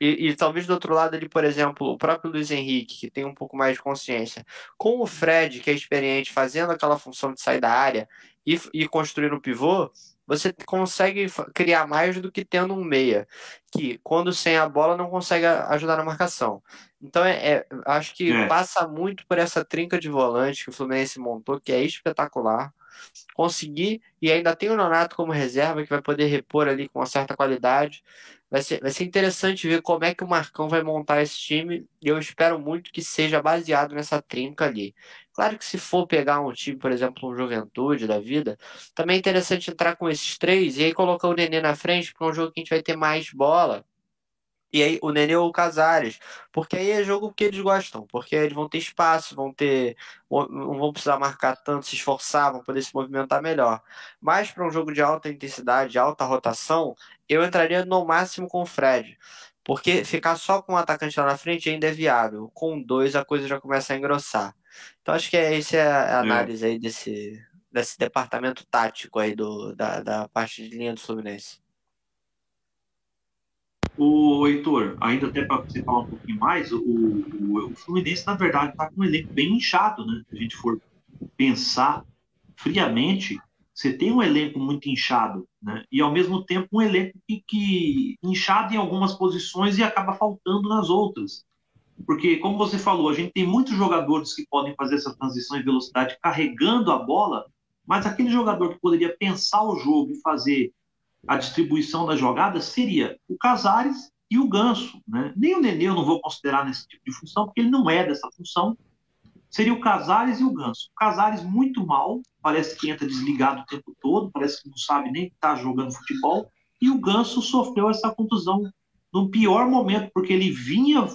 e, e, talvez do outro lado ali, por exemplo, o próprio Luiz Henrique, que tem um pouco mais de consciência, com o Fred, que é experiente, fazendo aquela função de sair da área e, e construir o pivô, você consegue criar mais do que tendo um meia, que quando sem a bola não consegue ajudar na marcação. Então, é, é acho que é. passa muito por essa trinca de volante que o Fluminense montou, que é espetacular conseguir, e ainda tem o Nonato como reserva, que vai poder repor ali com uma certa qualidade. Vai ser, vai ser interessante ver como é que o Marcão vai montar esse time, e eu espero muito que seja baseado nessa trinca ali. Claro que se for pegar um time, por exemplo, um Juventude da vida, também é interessante entrar com esses três e aí colocar o Nenê na frente para um jogo que a gente vai ter mais bola e aí o Nenê ou o Casares, porque aí é jogo que eles gostam, porque eles vão ter espaço, vão ter, não vão precisar marcar tanto, se esforçar, vão poder se movimentar melhor. Mas para um jogo de alta intensidade, alta rotação, eu entraria no máximo com o Fred, porque ficar só com o atacante lá na frente ainda é viável. Com dois a coisa já começa a engrossar. Então acho que é, essa é a análise aí desse, desse departamento tático aí do, da, da parte de linha do Fluminense. O Heitor, ainda até para você falar um pouquinho mais, o, o, o Fluminense, na verdade, está com um elenco bem inchado, né? Se a gente for pensar friamente, você tem um elenco muito inchado, né? E ao mesmo tempo um elenco que, que inchado em algumas posições e acaba faltando nas outras. Porque, como você falou, a gente tem muitos jogadores que podem fazer essa transição em velocidade carregando a bola, mas aquele jogador que poderia pensar o jogo e fazer a distribuição da jogada seria o Casares e o Ganso. Né? Nem o Nenê eu não vou considerar nesse tipo de função, porque ele não é dessa função. Seria o Casares e o Ganso. O Casares muito mal, parece que entra desligado o tempo todo, parece que não sabe nem estar tá jogando futebol. E o Ganso sofreu essa contusão no pior momento, porque ele vinha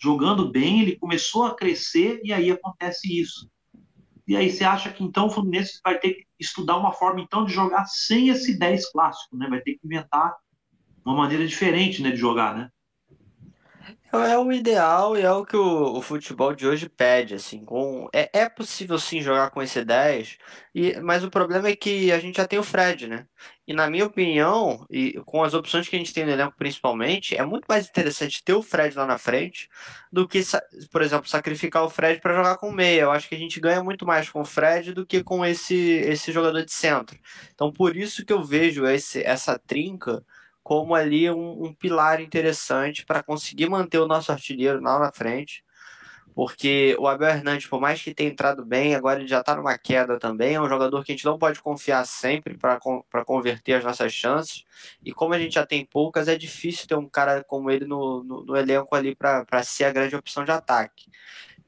jogando bem, ele começou a crescer e aí acontece isso. E aí você acha que então o Fluminense vai ter que estudar uma forma então de jogar sem esse 10 clássico, né? Vai ter que inventar uma maneira diferente, né, de jogar, né? É o ideal e é o que o, o futebol de hoje pede, assim, com é, é possível sim jogar com esse 10, e, mas o problema é que a gente já tem o Fred, né? E na minha opinião, e com as opções que a gente tem no elenco principalmente, é muito mais interessante ter o Fred lá na frente do que, por exemplo, sacrificar o Fred para jogar com meia. Eu acho que a gente ganha muito mais com o Fred do que com esse, esse jogador de centro. Então por isso que eu vejo esse, essa trinca como ali um, um pilar interessante para conseguir manter o nosso artilheiro lá na frente. Porque o Abel Hernandes, por mais que tenha entrado bem, agora ele já está numa queda também. É um jogador que a gente não pode confiar sempre para converter as nossas chances. E como a gente já tem poucas, é difícil ter um cara como ele no, no, no elenco ali para ser a grande opção de ataque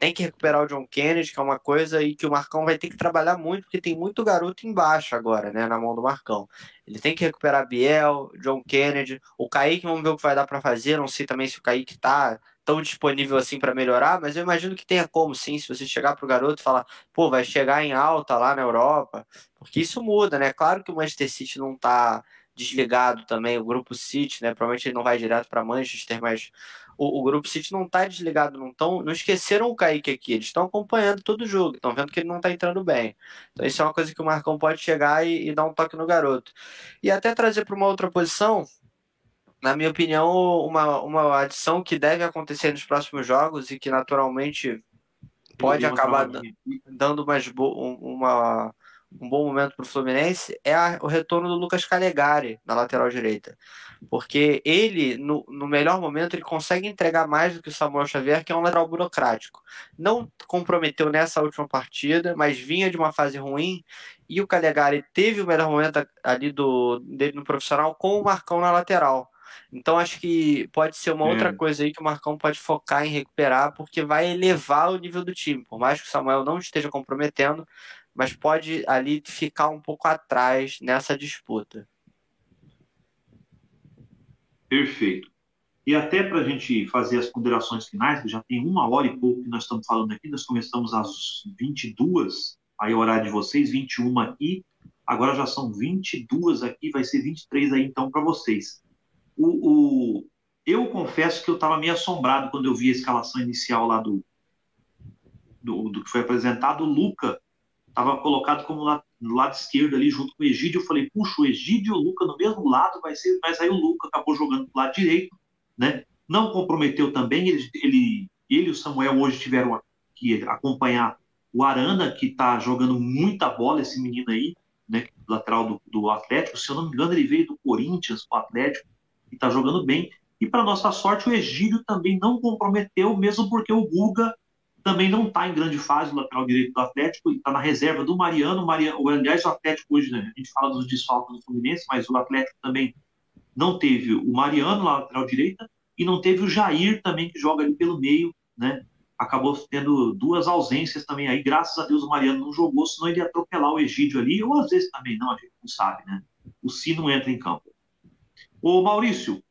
tem que recuperar o John Kennedy, que é uma coisa e que o Marcão vai ter que trabalhar muito, porque tem muito garoto embaixo agora, né, na mão do Marcão. Ele tem que recuperar Biel, John Kennedy, o Kaique, vamos ver o que vai dar para fazer. Não sei também se o Kaique tá tão disponível assim para melhorar, mas eu imagino que tenha como sim, se você chegar pro garoto e falar, pô, vai chegar em alta lá na Europa, porque isso muda, né? Claro que o Manchester City não tá desligado também, o grupo City, né? Provavelmente ele não vai direto para Manchester, mas o, o, Grupo City não está desligado, não tão, não esqueceram o Kaique aqui, eles estão acompanhando todo o jogo, estão vendo que ele não está entrando bem. Então isso é uma coisa que o Marcão pode chegar e, e dar um toque no garoto. E até trazer para uma outra posição, na minha opinião, uma, uma adição que deve acontecer nos próximos jogos e que naturalmente pode acabar dando mais uma, um bom momento para o Fluminense é a, o retorno do Lucas Calegari na lateral direita. Porque ele, no, no, melhor momento, ele consegue entregar mais do que o Samuel Xavier, que é um lateral burocrático. Não comprometeu nessa última partida, mas vinha de uma fase ruim. E o Calegari teve o melhor momento ali do, dele no profissional com o Marcão na lateral. Então acho que pode ser uma outra coisa aí que o Marcão pode focar em recuperar, porque vai elevar o nível do time. Por mais que o Samuel não esteja comprometendo, mas pode ali ficar um pouco atrás nessa disputa. Perfeito. E até para a gente fazer as ponderações finais, que já tem uma hora e pouco que nós estamos falando aqui, nós começamos às 22, aí o horário de vocês, 21 aqui, agora já são 22 aqui, vai ser 23 aí então para vocês. O, o, eu confesso que eu estava meio assombrado quando eu vi a escalação inicial lá do, do, do que foi apresentado. O Luca estava colocado como lá, no lado esquerdo ali junto com o Egídio. Eu falei, puxa, o Egídio e o Luca no mesmo lado vai ser, mas aí o Luca acabou jogando do lado direito, né? Não comprometeu também. Ele, ele, ele e o Samuel hoje tiveram que acompanhar o Arana, que está jogando muita bola, esse menino aí, né? Lateral do, do Atlético. Se eu não me engano, ele veio do Corinthians, o Atlético, e está jogando bem. E para nossa sorte, o Egídio também não comprometeu, mesmo porque o Guga também não está em grande fase, o lateral direito do Atlético, está na reserva do Mariano. Mariano. Aliás, o Atlético hoje, né, a gente fala dos desfalques do Fluminense, mas o Atlético também não teve o Mariano, na lateral direita, e não teve o Jair também, que joga ali pelo meio, né? Acabou tendo duas ausências também aí. Graças a Deus o Mariano não jogou, senão ele ia atropelar o Egídio ali, ou às vezes também não, a gente não sabe, né? O Si não entra em campo. Ô Maurício,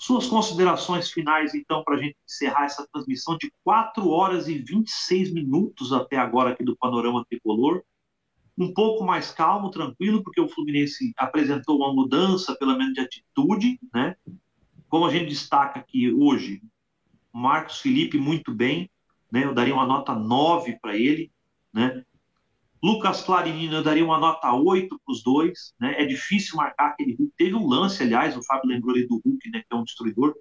suas considerações finais, então, para a gente encerrar essa transmissão de 4 horas e 26 minutos até agora aqui do Panorama Tricolor. Um pouco mais calmo, tranquilo, porque o Fluminense apresentou uma mudança, pelo menos de atitude, né? Como a gente destaca aqui hoje, Marcos Felipe muito bem, né? Eu daria uma nota 9 para ele, né? Lucas Clarinino, eu daria uma nota 8 para os dois. Né? É difícil marcar aquele Hulk. Teve um lance, aliás, o Fábio lembrou ali do Hulk, né, que é um destruidor,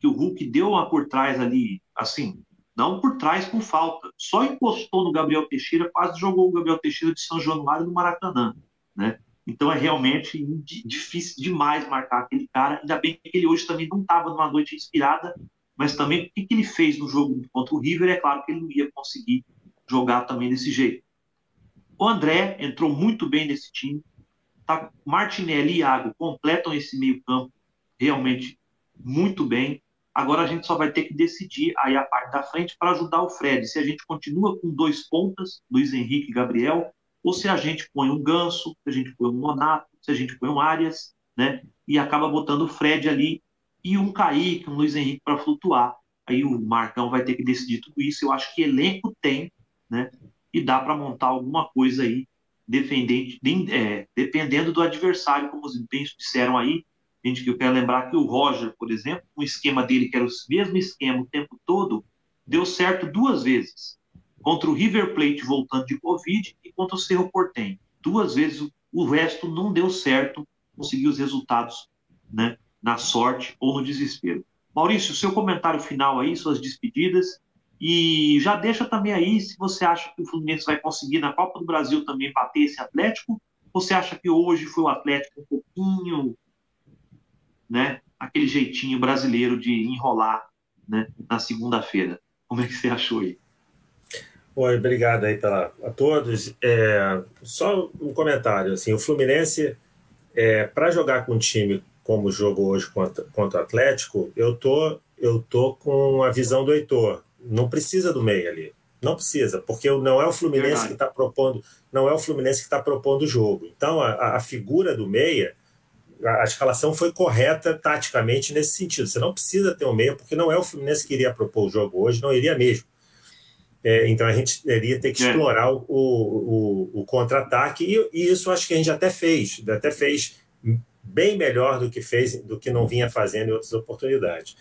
que o Hulk deu uma por trás ali, assim, não por trás com falta. Só encostou no Gabriel Teixeira, quase jogou o Gabriel Teixeira de São Januário no Maracanã. Né? Então é realmente difícil demais marcar aquele cara. Ainda bem que ele hoje também não estava numa noite inspirada, mas também o que, que ele fez no jogo contra o River, é claro que ele não ia conseguir jogar também desse jeito. O André entrou muito bem nesse time. Tá? Martinelli e Iago completam esse meio-campo realmente muito bem. Agora a gente só vai ter que decidir aí a parte da frente para ajudar o Fred. Se a gente continua com dois pontas, Luiz Henrique e Gabriel, ou se a gente põe um Ganso, se a gente põe um Monato, se a gente põe um Arias, né? E acaba botando o Fred ali e um Kaique, um Luiz Henrique para flutuar. Aí o Marcão vai ter que decidir tudo isso. Eu acho que elenco tem, né? E dá para montar alguma coisa aí, defendente, é, dependendo do adversário, como os bem disseram aí. Gente, que eu quero lembrar que o Roger, por exemplo, o esquema dele, que era o mesmo esquema o tempo todo, deu certo duas vezes. Contra o River Plate voltando de Covid e contra o Cerro Portenho. Duas vezes o resto não deu certo, conseguiu os resultados né, na sorte ou no desespero. Maurício, seu comentário final aí, suas despedidas e já deixa também aí se você acha que o Fluminense vai conseguir na Copa do Brasil também bater esse Atlético. Você acha que hoje foi o Atlético um pouquinho, né, aquele jeitinho brasileiro de enrolar, né, na segunda-feira? Como é que você achou aí? Oi, obrigado aí pela, a todos. É, só um comentário, assim, o Fluminense, é, para jogar com um time como jogou hoje contra, contra o Atlético, eu tô, eu tô com a visão do Heitor não precisa do meio ali. Não precisa, porque não é o Fluminense Verdade. que está propondo, não é o Fluminense que está propondo o jogo. Então a, a figura do meia, a, a, escalação foi correta taticamente nesse sentido. Você não precisa ter um meia, porque não é o Fluminense que iria propor o jogo hoje, não iria mesmo. É, então a gente iria ter que é. explorar o, o, o, o contra-ataque, e, e, isso acho que a gente até fez, até fez bem melhor do que fez, do que não vinha fazendo em outras oportunidades.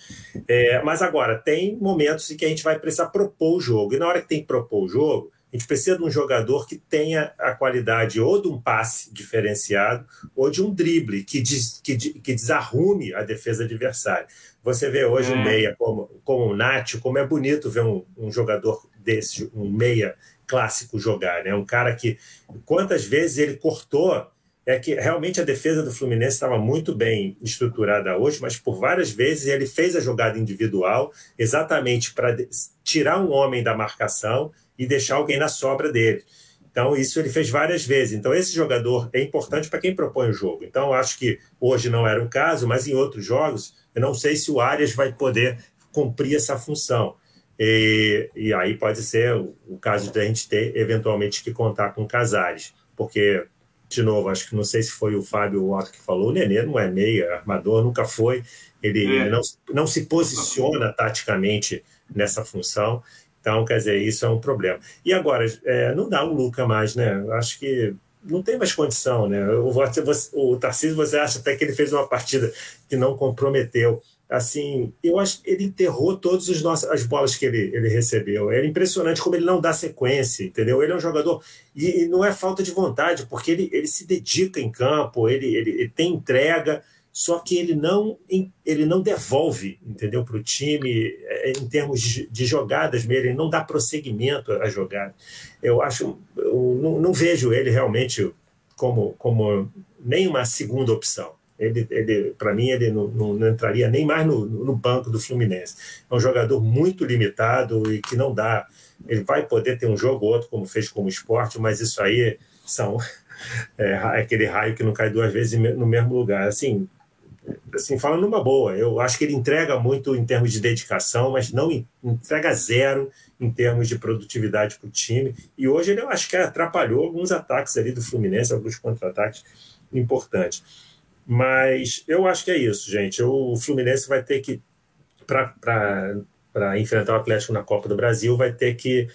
É, mas agora, tem momentos em que a gente vai precisar propor o jogo. E na hora que tem que propor o jogo, a gente precisa de um jogador que tenha a qualidade ou de um passe diferenciado ou de um drible que, des, que, que desarrume a defesa adversária. Você vê hoje é. um meia como, como o Nacho, como é bonito ver um, um jogador desse, um meia clássico jogar, né? Um cara que quantas vezes ele cortou é que realmente a defesa do Fluminense estava muito bem estruturada hoje, mas por várias vezes ele fez a jogada individual exatamente para tirar um homem da marcação e deixar alguém na sobra dele. Então, isso ele fez várias vezes. Então, esse jogador é importante para quem propõe o jogo. Então, acho que hoje não era o caso, mas em outros jogos Eu não sei se o Arias vai poder cumprir essa função. E, e aí pode ser o, o caso de a gente ter eventualmente que contar com Casares, porque de novo, acho que não sei se foi o Fábio Otto que falou, o Nenê não é meia, armador, nunca foi, ele, é. ele não, não se posiciona taticamente nessa função, então, quer dizer, isso é um problema. E agora, é, não dá o Luca mais, né? Acho que não tem mais condição, né? O, o, o Tarcísio, você acha até que ele fez uma partida que não comprometeu. Assim, eu acho que ele enterrou todas as bolas que ele, ele recebeu. É impressionante como ele não dá sequência, entendeu? Ele é um jogador. E, e não é falta de vontade, porque ele, ele se dedica em campo, ele, ele, ele tem entrega só que ele não, ele não devolve, entendeu, para o time é, em termos de, de, jogadas mesmo, ele não dá prosseguimento à jogada. Eu acho, eu não, não, vejo ele realmente como, como nem uma segunda opção. Ele, ele para mim, ele não, não, não, entraria nem mais no, no banco do Fluminense. É um jogador muito limitado e que não dá. Ele vai poder ter um jogo ou outro, como fez como esporte, mas isso aí são é, aquele raio que não cai duas vezes no mesmo lugar. Assim, assim, falando numa boa, eu acho que ele entrega muito em termos de dedicação, mas não entrega zero em termos de produtividade para o time. E hoje ele eu acho que atrapalhou alguns ataques ali do Fluminense, alguns contra-ataques importantes. Mas eu acho que é isso, gente. O Fluminense vai ter que, para enfrentar o Atlético na Copa do Brasil, vai ter que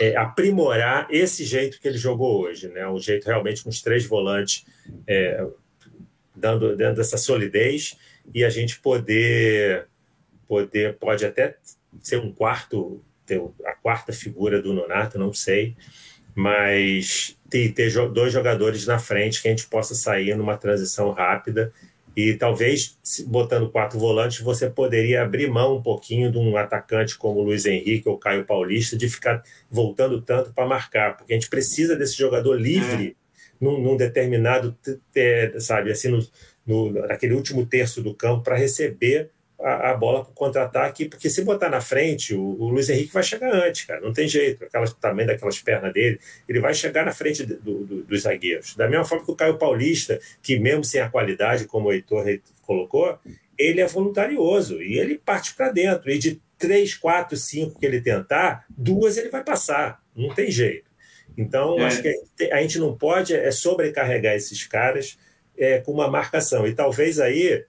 é, aprimorar esse jeito que ele jogou hoje, né? Um jeito realmente com os três volantes. É, dando, dando essa solidez e a gente poder, poder pode até ser um quarto, ter a quarta figura do Nonato, não sei, mas ter, ter dois jogadores na frente que a gente possa sair numa transição rápida e talvez botando quatro volantes você poderia abrir mão um pouquinho de um atacante como o Luiz Henrique ou Caio Paulista de ficar voltando tanto para marcar, porque a gente precisa desse jogador livre. É num, num determinado, sabe, assim, no, no, naquele último terço do campo para receber a, a bola para o contra-ataque, porque se botar na frente, o, o, Luiz Henrique vai chegar antes, cara, não tem jeito, aquelas, também daquelas pernas dele, ele vai chegar na frente do, do, dos zagueiros. Da mesma forma que o Caio Paulista, que mesmo sem a qualidade, como o Heitor colocou, ele é voluntarioso e ele parte para dentro. E de três, quatro, cinco que ele tentar, duas ele vai passar, não tem jeito. Então, é. acho que a gente não pode é sobrecarregar esses caras é, com uma marcação. E talvez aí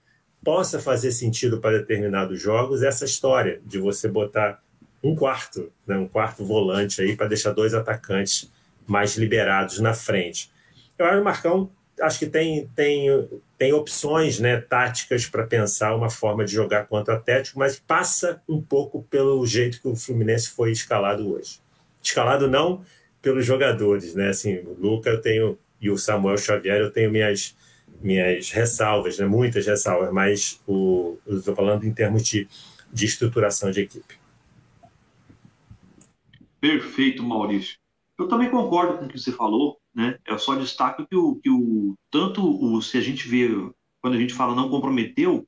possa fazer sentido para determinados jogos essa história de você botar um quarto, né, um quarto volante aí para deixar dois atacantes mais liberados na frente. Eu acho que o Marcão acho que tem, tem, tem opções né, táticas para pensar uma forma de jogar contra o Atlético, mas passa um pouco pelo jeito que o Fluminense foi escalado hoje. Escalado não pelos jogadores, né? Assim, o Luca eu tenho e o Samuel Xavier eu tenho minhas minhas ressalvas, né? Muitas ressalvas, mas o eu estou falando em termos de, de estruturação de equipe. Perfeito, Maurício. Eu também concordo com o que você falou, né? Eu só destaco que o, que o tanto o se a gente vê quando a gente fala não comprometeu,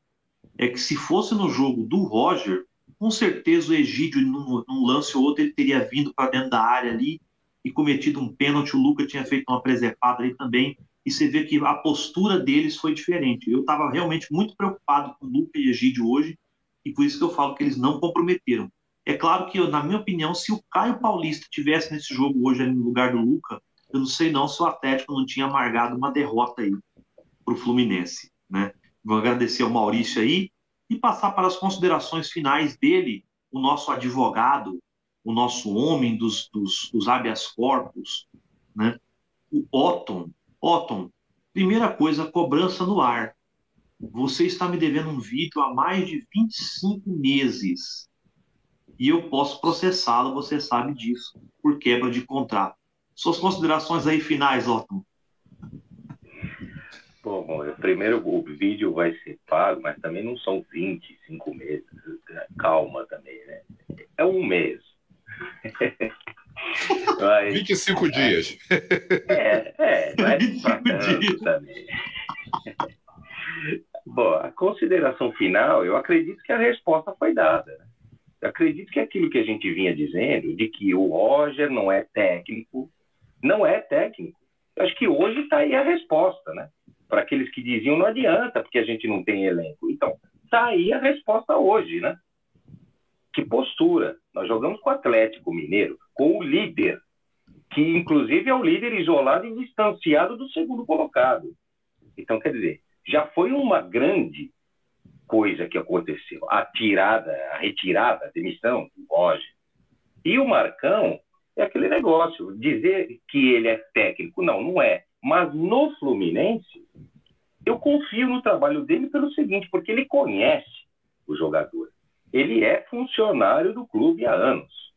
é que se fosse no jogo do Roger, com certeza o Egídio, num, num lance ou outro, ele teria vindo para dentro da área ali e cometido um pênalti. O Luca tinha feito uma preservada ali também. E você vê que a postura deles foi diferente. Eu estava realmente muito preocupado com o Luca e Egídio hoje, e por isso que eu falo que eles não comprometeram. É claro que, na minha opinião, se o Caio Paulista tivesse nesse jogo hoje no lugar do Luca, eu não sei não se o Atlético não tinha amargado uma derrota aí para o Fluminense. Né? Vou agradecer ao Maurício aí e passar para as considerações finais dele, o nosso advogado, o nosso homem dos, dos, dos habeas corpus, né? o Otton. Otton, primeira coisa, cobrança no ar. Você está me devendo um vídeo há mais de 25 meses. E eu posso processá-lo, você sabe disso, por quebra de contrato. Suas considerações aí finais, Otton. Bom, bom, primeiro o vídeo vai ser pago, mas também não são 25 meses. Calma também, né? É um mês. Mas, 25 dias. É, é, é pra tanto também. Bom, a consideração final, eu acredito que a resposta foi dada. Eu acredito que aquilo que a gente vinha dizendo, de que o Roger não é técnico, não é técnico. Eu acho que hoje está aí a resposta, né? Para aqueles que diziam não adianta, porque a gente não tem elenco. Então, Tá aí a resposta hoje, né? Que postura. Nós jogamos com o Atlético Mineiro, com o líder, que inclusive é o líder isolado e distanciado do segundo colocado. Então, quer dizer, já foi uma grande coisa que aconteceu. A tirada, a retirada, a demissão do Roger. E o Marcão é aquele negócio, dizer que ele é técnico, não, não é. Mas no Fluminense, eu confio no trabalho dele pelo seguinte, porque ele conhece o jogador. Ele é funcionário do clube há anos.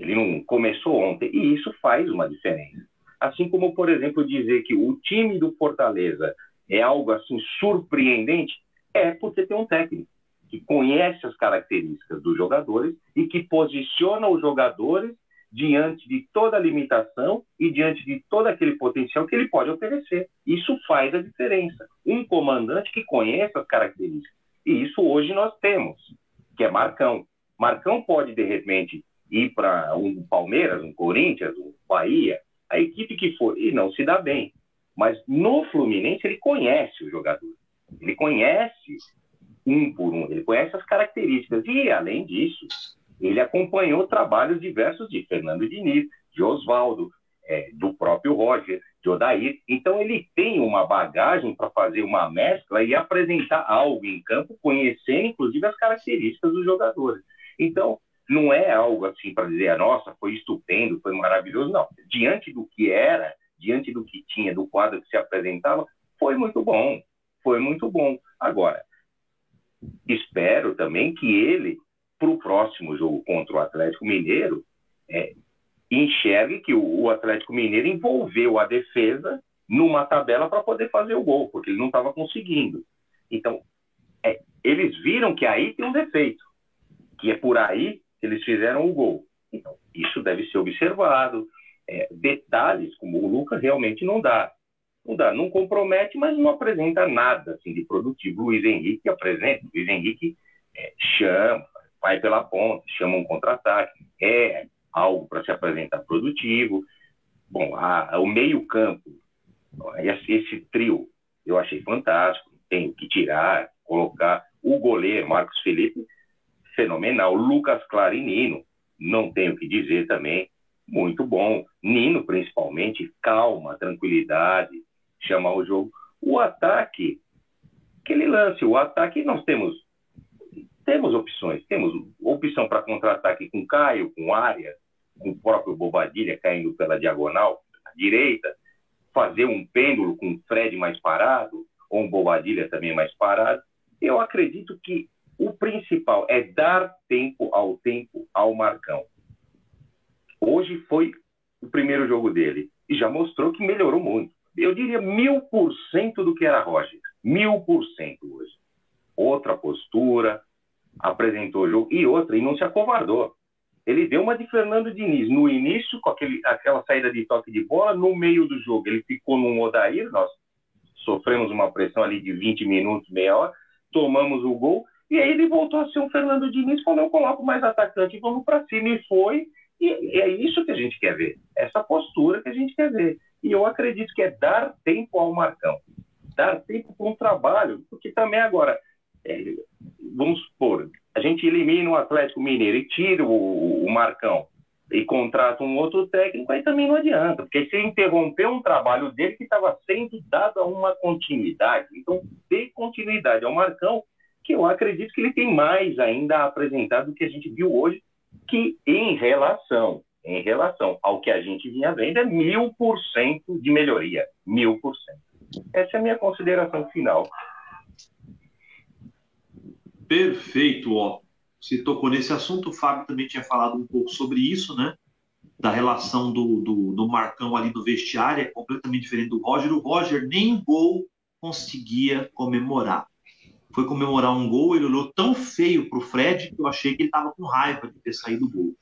Ele não começou ontem, e isso faz uma diferença. Assim como, por exemplo, dizer que o time do Fortaleza é algo assim surpreendente, é porque tem um técnico que conhece as características dos jogadores e que posiciona os jogadores diante de toda a limitação e diante de todo aquele potencial que ele pode oferecer. Isso faz a diferença. Um comandante que conhece as características. E isso hoje nós temos, que é Marcão. Marcão pode, de repente, ir para um Palmeiras, um Corinthians, um Bahia, a equipe que for, e não se dá bem. Mas no Fluminense ele conhece o jogador. Ele conhece um por um, ele conhece as características. E, além disso, ele acompanhou trabalhos diversos de Fernando Diniz, de Oswaldo, é, do próprio Roger, de Odair. Então, ele tem uma bagagem para fazer uma mescla e apresentar algo em campo, conhecendo, inclusive, as características dos jogadores. Então, não é algo assim para dizer, nossa, foi estupendo, foi maravilhoso. Não. Diante do que era, diante do que tinha, do quadro que se apresentava, foi muito bom foi muito bom. Agora, espero também que ele, para o próximo jogo contra o Atlético Mineiro, é, enxergue que o, Atlético Mineiro envolveu a defesa numa tabela para poder fazer o gol, porque ele não estava conseguindo. Então, é, eles viram que aí tem um defeito, que é por aí eles fizeram o gol. Então, isso deve ser observado. É, detalhes como o Lucas realmente não dá não dá, não compromete, mas não apresenta nada assim, de produtivo. Luiz Henrique apresenta, Luiz Henrique é, chama, vai pela ponta, chama um contra-ataque, é algo para se apresentar produtivo. Bom, a, a, o meio-campo, esse, esse, trio, eu achei fantástico. Tem que tirar, colocar o goleiro, Marcos Felipe, fenomenal. Lucas Clarinino, não tenho o que dizer também, muito bom. Nino, principalmente, calma, tranquilidade, chamar o jogo. O ataque, aquele lance, o ataque nós temos temos opções, temos opção para contra-ataque com Caio, com área, com o próprio Bobadilha caindo pela diagonal, à direita, fazer um pêndulo com o Fred mais parado, ou um Bobadilha também mais parado. Eu acredito que o principal é dar tempo ao tempo ao Marcão. Hoje foi o primeiro jogo dele e já mostrou que melhorou muito eu diria mil por cento do que era Roger. Mil por cento hoje. Outra postura, apresentou o jogo. E outra, e não se acovardou. Ele deu uma de Fernando Diniz. No início, com aquele, aquela saída de toque de bola, no meio do jogo, ele ficou no Odair, nós sofremos uma pressão ali de 20 minutos, meia hora, tomamos o gol, e aí ele voltou a ser um Fernando Diniz, falou, eu coloco mais atacante, vamos para cima, e foi, e é isso que a gente quer ver, essa postura que a gente quer ver. E eu acredito que é dar tempo ao Marcão, dar tempo para um trabalho, porque também agora, é, vamos supor, a gente elimina o Atlético Mineiro e tira o, o Marcão e contrata um outro técnico, aí também não adianta, porque se interromper um trabalho dele que estava sendo dado a uma continuidade, então dê continuidade ao Marcão, que eu acredito que ele tem mais ainda a apresentar do que a gente viu hoje, que em relação em relação ao que a gente vinha vendo, é mil por cento de melhoria. Mil por cento. Essa é a minha consideração final. Perfeito, ó. Você tocou nesse assunto, o Fábio também tinha falado um pouco sobre isso, né? Da relação do, do, do Marcão ali no vestiário, é completamente diferente do Roger. O Roger nem gol conseguia comemorar. Foi comemorar um gol, ele olhou tão feio pro Fred que eu achei que ele estava com raiva de ter saído o gol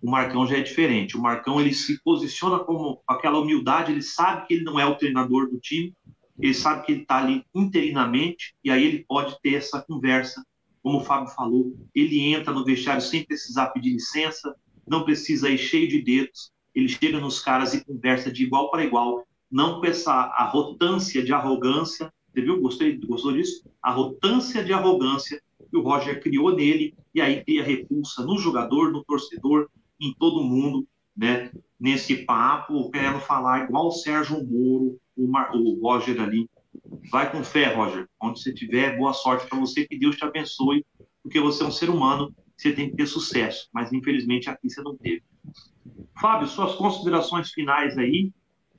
o Marcão já é diferente. O Marcão ele se posiciona como aquela humildade, ele sabe que ele não é o treinador do time, ele sabe que ele está ali interinamente e aí ele pode ter essa conversa, como o Fábio falou, ele entra no vestiário sem precisar pedir licença, não precisa ir cheio de dedos, ele chega nos caras e conversa de igual para igual, não com essa arrogância de arrogância, Você viu? Gostei, gostou disso? Arrogância de arrogância que o Roger criou nele e aí cria repulsa no jogador, no torcedor, em todo mundo, né? Nesse papo, querendo falar igual o Sérgio Moro, o, Mar, o Roger ali. Vai com fé, Roger. Onde você estiver, boa sorte para você, que Deus te abençoe, porque você é um ser humano, você tem que ter sucesso, mas infelizmente aqui você não teve. Fábio, suas considerações finais aí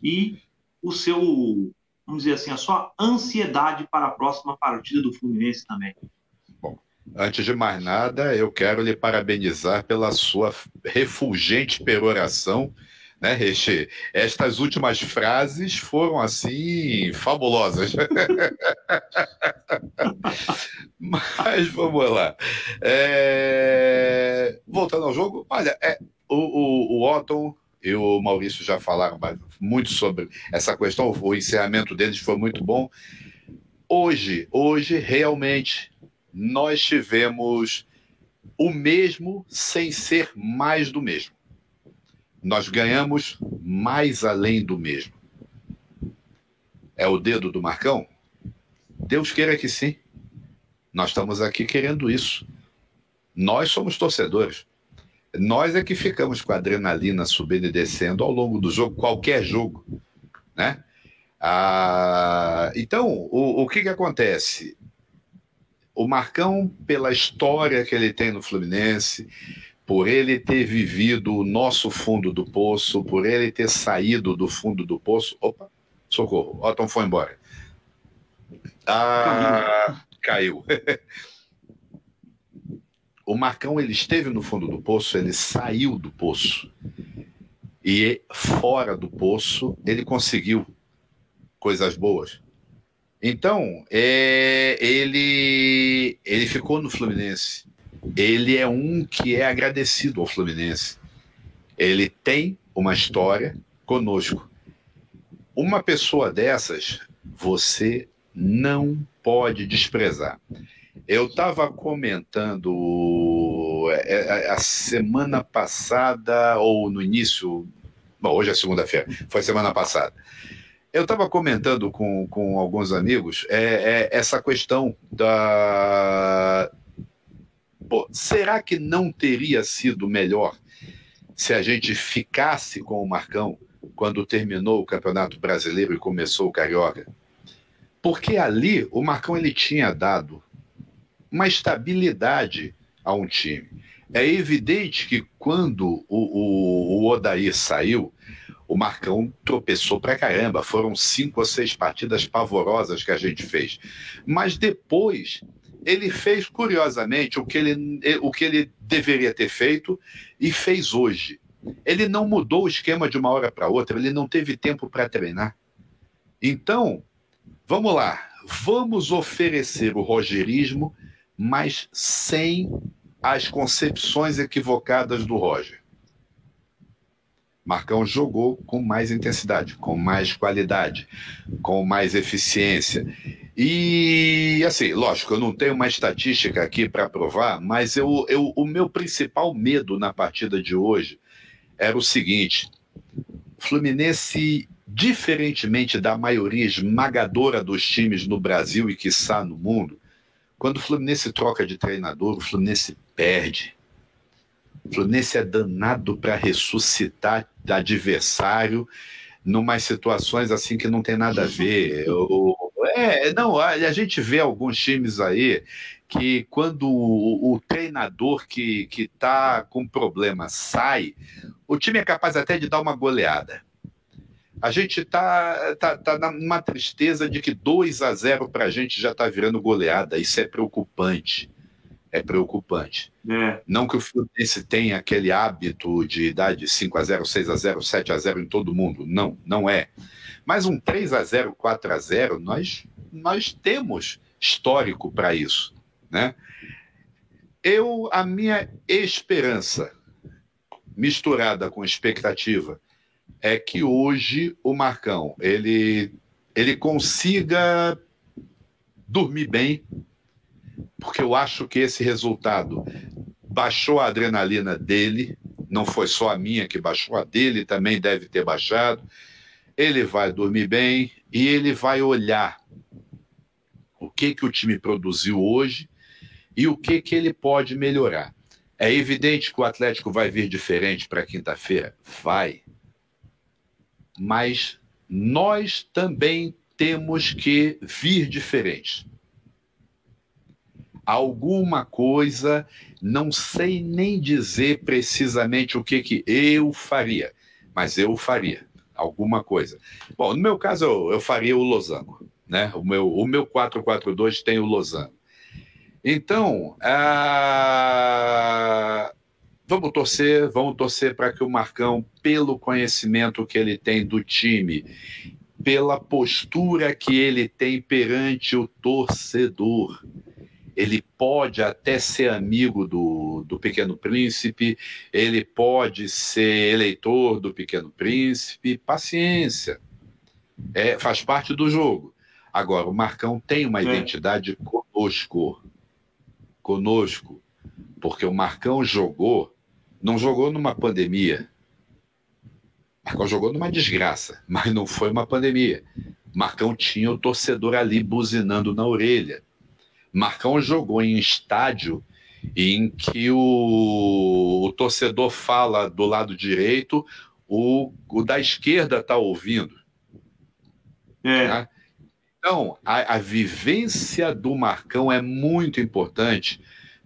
e o seu, vamos dizer assim, a sua ansiedade para a próxima partida do Fluminense também. Bom, antes de mais nada, eu quero lhe parabenizar pela sua refulgente peroração né, Reche? Estas últimas frases foram assim fabulosas. Mas vamos lá. É... Voltando ao jogo, olha, é, o, o, o Otton e o Maurício já falaram muito sobre essa questão, o encerramento deles foi muito bom. Hoje, hoje, realmente, nós tivemos o mesmo sem ser mais do mesmo nós ganhamos mais além do mesmo. É o dedo do Marcão? Deus queira que sim. Nós estamos aqui querendo isso. Nós somos torcedores. Nós é que ficamos com a adrenalina subindo e descendo ao longo do jogo, qualquer jogo, né? Ah, então, o, o que, que acontece? O Marcão, pela história que ele tem no Fluminense, por ele ter vivido o nosso fundo do poço, por ele ter saído do fundo do poço. Opa, socorro, Otton foi embora. Ah, caiu. o Marcão ele esteve no fundo do poço, ele saiu do poço. E fora do poço, ele conseguiu coisas boas. Então, é, ele, ele ficou no Fluminense ele é um que é agradecido ao Fluminense. Ele tem uma história conosco. Uma pessoa dessas, você não pode desprezar. Eu estava comentando é, é, a semana passada, ou no início. Bom, hoje é segunda-feira, foi semana passada. Eu estava comentando com, com alguns amigos é, é, essa questão da, Pô, será que não teria sido melhor se a gente ficasse com o Marcão quando terminou o Campeonato Brasileiro e começou o Carioca? Porque ali o Marcão ele tinha dado uma estabilidade a um time. É evidente que quando o, o, o Odair saiu, o Marcão tropeçou pra caramba. Foram cinco ou seis partidas pavorosas que a gente fez. Mas depois ele fez, curiosamente, o que ele, o que ele deveria ter feito e fez hoje. Ele não mudou o esquema de uma hora para outra, ele não teve tempo para treinar. Então, vamos lá, vamos oferecer o rogerismo, mas sem as concepções equivocadas do Roger. Marcão jogou com mais intensidade, com mais qualidade, com mais eficiência. E assim, lógico, eu não tenho uma estatística aqui para provar, mas eu, eu, o meu principal medo na partida de hoje era o seguinte: Fluminense, diferentemente da maioria esmagadora dos times no Brasil e está no mundo, quando o Fluminense troca de treinador, o Fluminense perde. O Fluminense é danado para ressuscitar adversário numas situações assim que não tem nada a ver. É, não, a, gente vê alguns times aí que quando o, o treinador que está com problema sai, o time é capaz até de dar uma goleada. A gente está tá, tá numa tristeza de que 2 a 0 para a gente já está virando goleada. Isso é preocupante. É preocupante. É. Não que o Fluminense tenha aquele hábito de dar de 5 a 0 6 a 0 7 a 0 em todo mundo. Não, não é. Mas um 3 a 0 4 a 0 nós, nós temos histórico para isso. Né? Eu, a minha esperança, misturada com expectativa, é que hoje o Marcão ele, ele consiga dormir bem, porque eu acho que esse resultado baixou a adrenalina dele, não foi só a minha que baixou, a dele também deve ter baixado ele vai dormir bem e ele vai olhar que, que o time produziu hoje e o que, que ele pode melhorar. É evidente que o Atlético vai vir diferente para quinta-feira? Vai. Mas nós também temos que vir diferente. Alguma coisa, não sei nem dizer precisamente o que, que eu faria, mas eu faria alguma coisa. Bom, no meu caso, eu, eu faria o losango. Né? O meu, o meu 442 tem o losango. Então, ah, vamos torcer, vamos torcer para que o Marcão, pelo conhecimento que ele tem do time, pela postura que ele tem perante o torcedor, ele pode até ser amigo do, do Pequeno Príncipe, ele pode ser eleitor do Pequeno Príncipe, paciência. É, faz parte do jogo. Agora, o Marcão tem uma é. identidade conosco conosco, porque o Marcão jogou, não jogou numa pandemia. Marcão jogou numa desgraça, mas não foi uma pandemia. Marcão tinha o torcedor ali buzinando na orelha. Marcão jogou em estádio em que o, o torcedor fala do lado direito, o, o da esquerda está ouvindo. É. Tá? Então, a, a vivência do Marcão é muito importante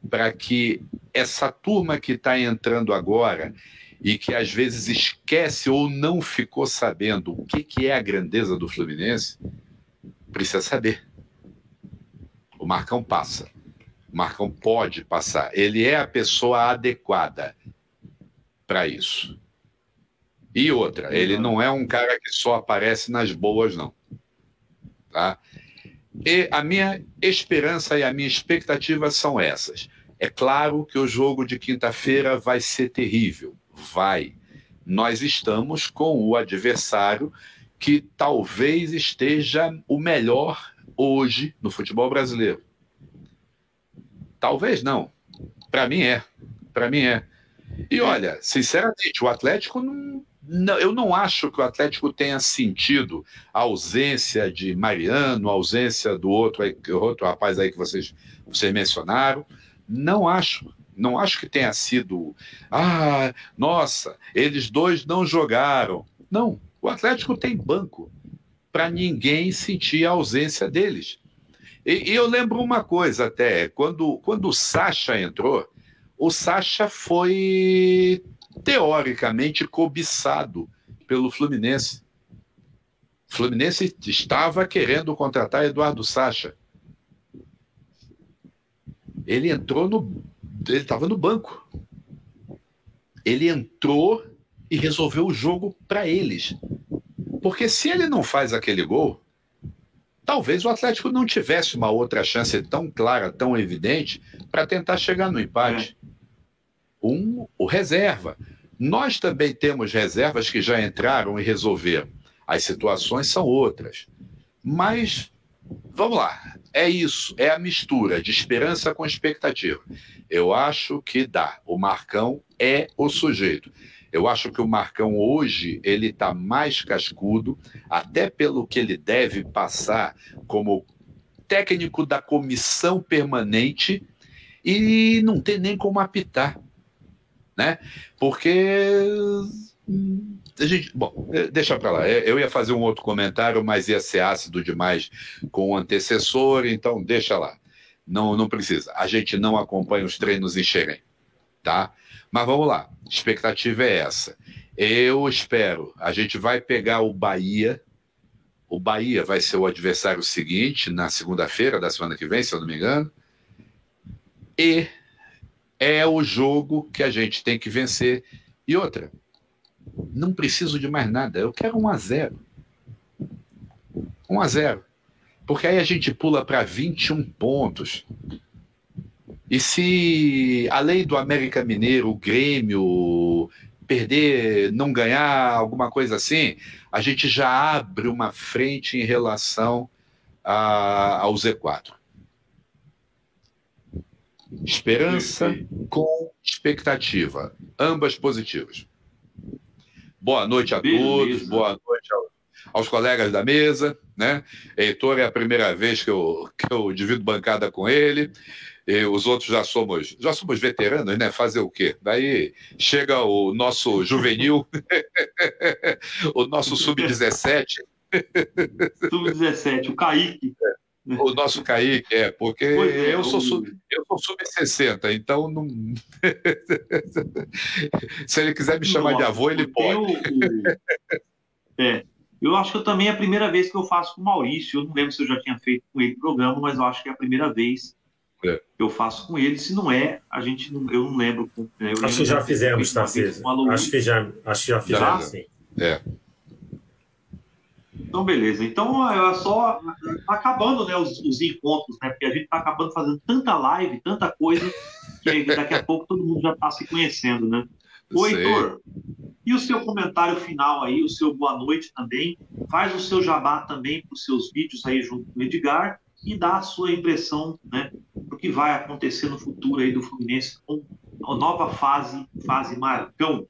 para que essa turma que está entrando agora e que às vezes esquece ou não ficou sabendo o que, que é a grandeza do Fluminense, precisa saber. O Marcão passa. O Marcão pode passar. Ele é a pessoa adequada para isso. E outra, ele não é um cara que só aparece nas boas, não. Tá? E a minha esperança e a minha expectativa são essas. É claro que o jogo de quinta-feira vai ser terrível. Vai. Nós estamos com o adversário que talvez esteja o melhor hoje no futebol brasileiro. Talvez não. Para mim é. Para mim é. E olha, sinceramente, o Atlético não, não, eu não acho que o Atlético tenha sentido a ausência de Mariano, a ausência do outro, outro rapaz aí que vocês, vocês mencionaram. Não acho. Não acho que tenha sido. Ah, nossa, eles dois não jogaram. Não. O Atlético tem banco para ninguém sentir a ausência deles. E, e, eu lembro uma coisa até, quando, quando o Sacha entrou, o Sacha foi teoricamente cobiçado pelo Fluminense. O Fluminense estava querendo contratar Eduardo Sacha. Ele entrou no. Ele estava no banco. Ele entrou e resolveu o jogo para eles. Porque se ele não faz aquele gol, talvez o Atlético não tivesse uma outra chance tão clara, tão evidente, para tentar chegar no empate. É um o reserva. Nós também temos reservas que já entraram e resolveram. As situações são outras. Mas, vamos lá, é isso, é a mistura de esperança com expectativa. Eu acho que dá. O Marcão é o sujeito. Eu acho que o Marcão hoje ele está mais cascudo, até pelo que ele deve passar como técnico da comissão permanente e não tem nem como apitar né? Porque hum, a gente, bom, é, deixa para lá. É, eu ia fazer um outro comentário, mas ia ser ácido demais com o antecessor, então deixa lá. Não, não precisa. A gente não acompanha os treinos em Xerém, tá? Mas vamos lá. A expectativa é essa. Eu espero. A gente vai pegar o Bahia. O Bahia vai ser o adversário seguinte na segunda-feira da semana que vem, se eu não me engano. E é o jogo que a gente tem que vencer. E outra, não preciso de mais nada, eu quero 1 a 0 1 a 0 Porque aí a gente pula para 21 pontos. E se, além do América Mineiro, o Grêmio perder, não ganhar, alguma coisa assim, a gente já abre uma frente em relação a, ao Z4. Esperança com expectativa, ambas positivas. Boa noite a Beleza. todos, boa noite ao, aos colegas da mesa, né? Heitor é a primeira vez que eu, que eu divido bancada com ele. E os outros já somos, já somos veteranos, né? Fazer o quê? Daí chega o nosso juvenil, o nosso sub-17. Sub-17, o Kaique. O nosso Kaique, é, porque é, eu, sou sub, eu sou sub-60, então não. Se ele quiser me chamar de avô, ele pode. O... É. Eu acho que eu também é a primeira vez que eu faço com o Maurício. Eu não lembro se eu já tinha feito com ele programa, mas eu acho que é a primeira vez é. que eu faço com ele. Se não é, a gente não, eu não lembro. Eu acho lembro que já fizemos, Tarcísio. Acho que já, acho que já fizemos, já? sim. É. Então, beleza. Então, é só tá acabando né, os, os, encontros, né? Porque a gente está acabando fazendo tanta live, tanta coisa, que daqui a pouco todo mundo já está se conhecendo, né? Ô, Heitor, e o seu comentário final aí, o seu boa noite também. Faz o seu jabá também para os seus vídeos aí junto com o Edgar e dá a sua impressão, né, do que vai acontecer no futuro aí do Fluminense com a nova fase, fase Marcão.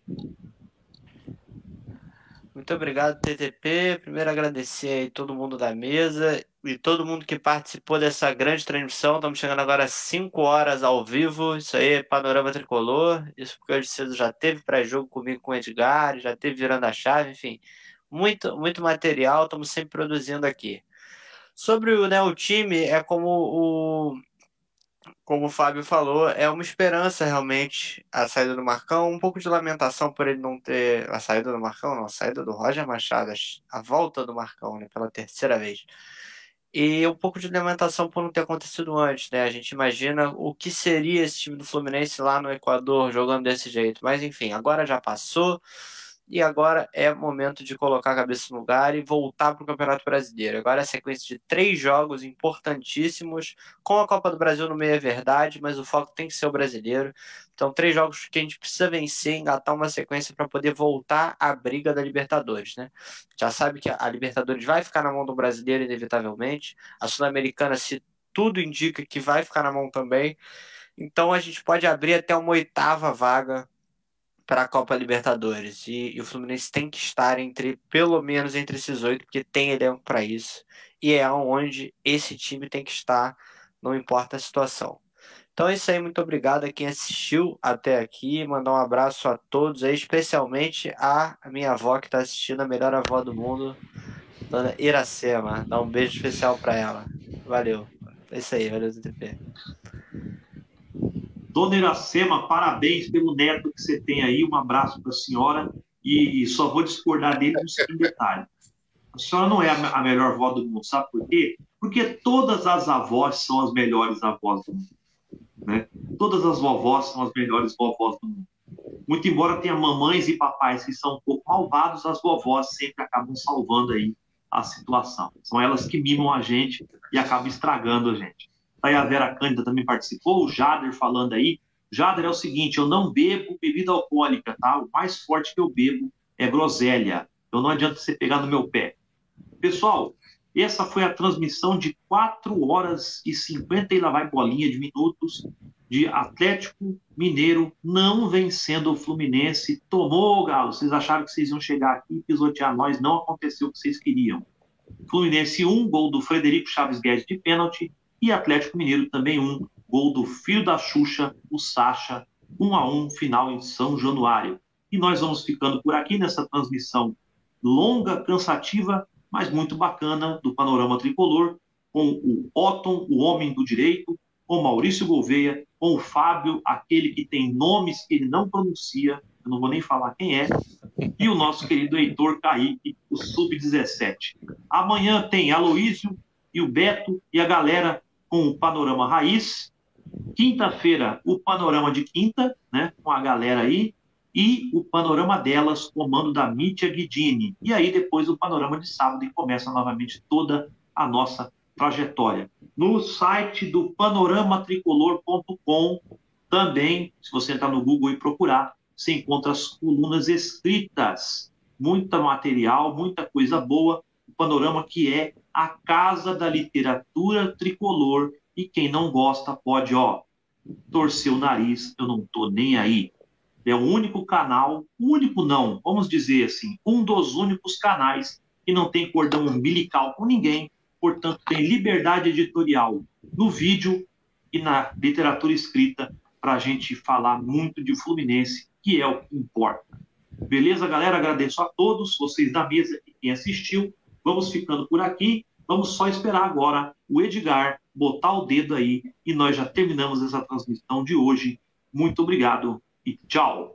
Muito obrigado, TTP. Primeiro agradecer aí todo mundo da mesa e todo mundo que participou dessa grande transmissão. Estamos chegando agora às 5 horas ao vivo. Isso aí é Panorama Tricolor. Isso porque hoje cedo já teve pré-jogo comigo com o Edgar, já teve virando a chave, enfim. Muito, muito material, estamos sempre produzindo aqui. Sobre né, o time, é como o, como o Fábio falou, é uma esperança realmente a saída do Marcão, um pouco de lamentação por ele não ter a saída do Marcão, não, a saída do Roger Machado, a volta do Marcão, né, pela terceira vez. E um pouco de lamentação por não ter acontecido antes, né? A gente imagina o que seria esse time do Fluminense lá no Equador jogando desse jeito. Mas enfim, agora já passou. E agora é momento de colocar a cabeça no lugar e voltar para o Campeonato Brasileiro. Agora é a sequência de três jogos importantíssimos, com a Copa do Brasil no meio é verdade, mas o foco tem que ser o brasileiro. Então, três jogos que a gente precisa vencer, engatar uma sequência para poder voltar à briga da Libertadores, né? Já sabe que a Libertadores vai ficar na mão do brasileiro, inevitavelmente. A Sul-Americana, se tudo indica que vai ficar na mão também. Então, a gente pode abrir até uma oitava vaga para a Copa Libertadores. E, e, o Fluminense tem que estar entre, pelo menos entre esses oito, porque tem elenco para isso. E é onde esse time tem que estar, não importa a situação. Então é isso aí, muito obrigado a quem assistiu até aqui. Mandar um abraço a todos aí, especialmente a minha avó que está assistindo, a melhor avó do mundo, Dona Iracema. Dá um beijo especial para ela. Valeu. É isso aí, valeu, TP. Dona Iracema, parabéns pelo neto que você tem aí. Um abraço para a senhora. E só vou discordar dele no seguinte detalhe. A senhora não é a melhor avó do mundo, sabe por quê? Porque todas as avós são as melhores avós do mundo. Né? Todas as vovós são as melhores vovós do mundo. Muito embora tenha mamães e papais que são um pouco malvados, as vovós sempre acabam salvando aí a situação. São elas que mimam a gente e acabam estragando a gente aí a Vera Cândida também participou, o Jader falando aí. Jader é o seguinte, eu não bebo bebida alcoólica, tá? O mais forte que eu bebo é groselha. Então não adianta você pegar no meu pé. Pessoal, essa foi a transmissão de 4 horas e 50 e lá vai bolinha de minutos de Atlético Mineiro não vencendo o Fluminense. Tomou, Galo. Vocês acharam que vocês iam chegar aqui e pisotear nós. Não aconteceu o que vocês queriam. Fluminense 1, gol do Frederico Chaves Guedes de pênalti. E Atlético Mineiro também um gol do filho da Xuxa, o Sacha, 1 um a 1 um, final em São Januário. E nós vamos ficando por aqui nessa transmissão longa, cansativa, mas muito bacana do panorama tricolor, com o Otton, o homem do direito, com Maurício Gouveia, com o Fábio, aquele que tem nomes que ele não pronuncia, eu não vou nem falar quem é, e o nosso querido Heitor Kaique, o Sub-17. Amanhã tem Aloísio e o Beto e a galera com o Panorama Raiz. Quinta-feira, o Panorama de Quinta, né, com a galera aí. E o Panorama delas, comando da Mítia Guidini. E aí, depois, o Panorama de Sábado, e começa novamente toda a nossa trajetória. No site do panoramatricolor.com, também, se você entrar no Google e procurar, você encontra as colunas escritas. Muita material, muita coisa boa. O panorama que é a casa da literatura tricolor e quem não gosta pode, ó, torcer o nariz, eu não tô nem aí. É o único canal, único não, vamos dizer assim, um dos únicos canais e não tem cordão umbilical com ninguém, portanto, tem liberdade editorial no vídeo e na literatura escrita para a gente falar muito de Fluminense, que é o que importa. Beleza, galera? Agradeço a todos, vocês da mesa e quem assistiu. Vamos ficando por aqui. Vamos só esperar agora o Edgar botar o dedo aí e nós já terminamos essa transmissão de hoje. Muito obrigado e tchau.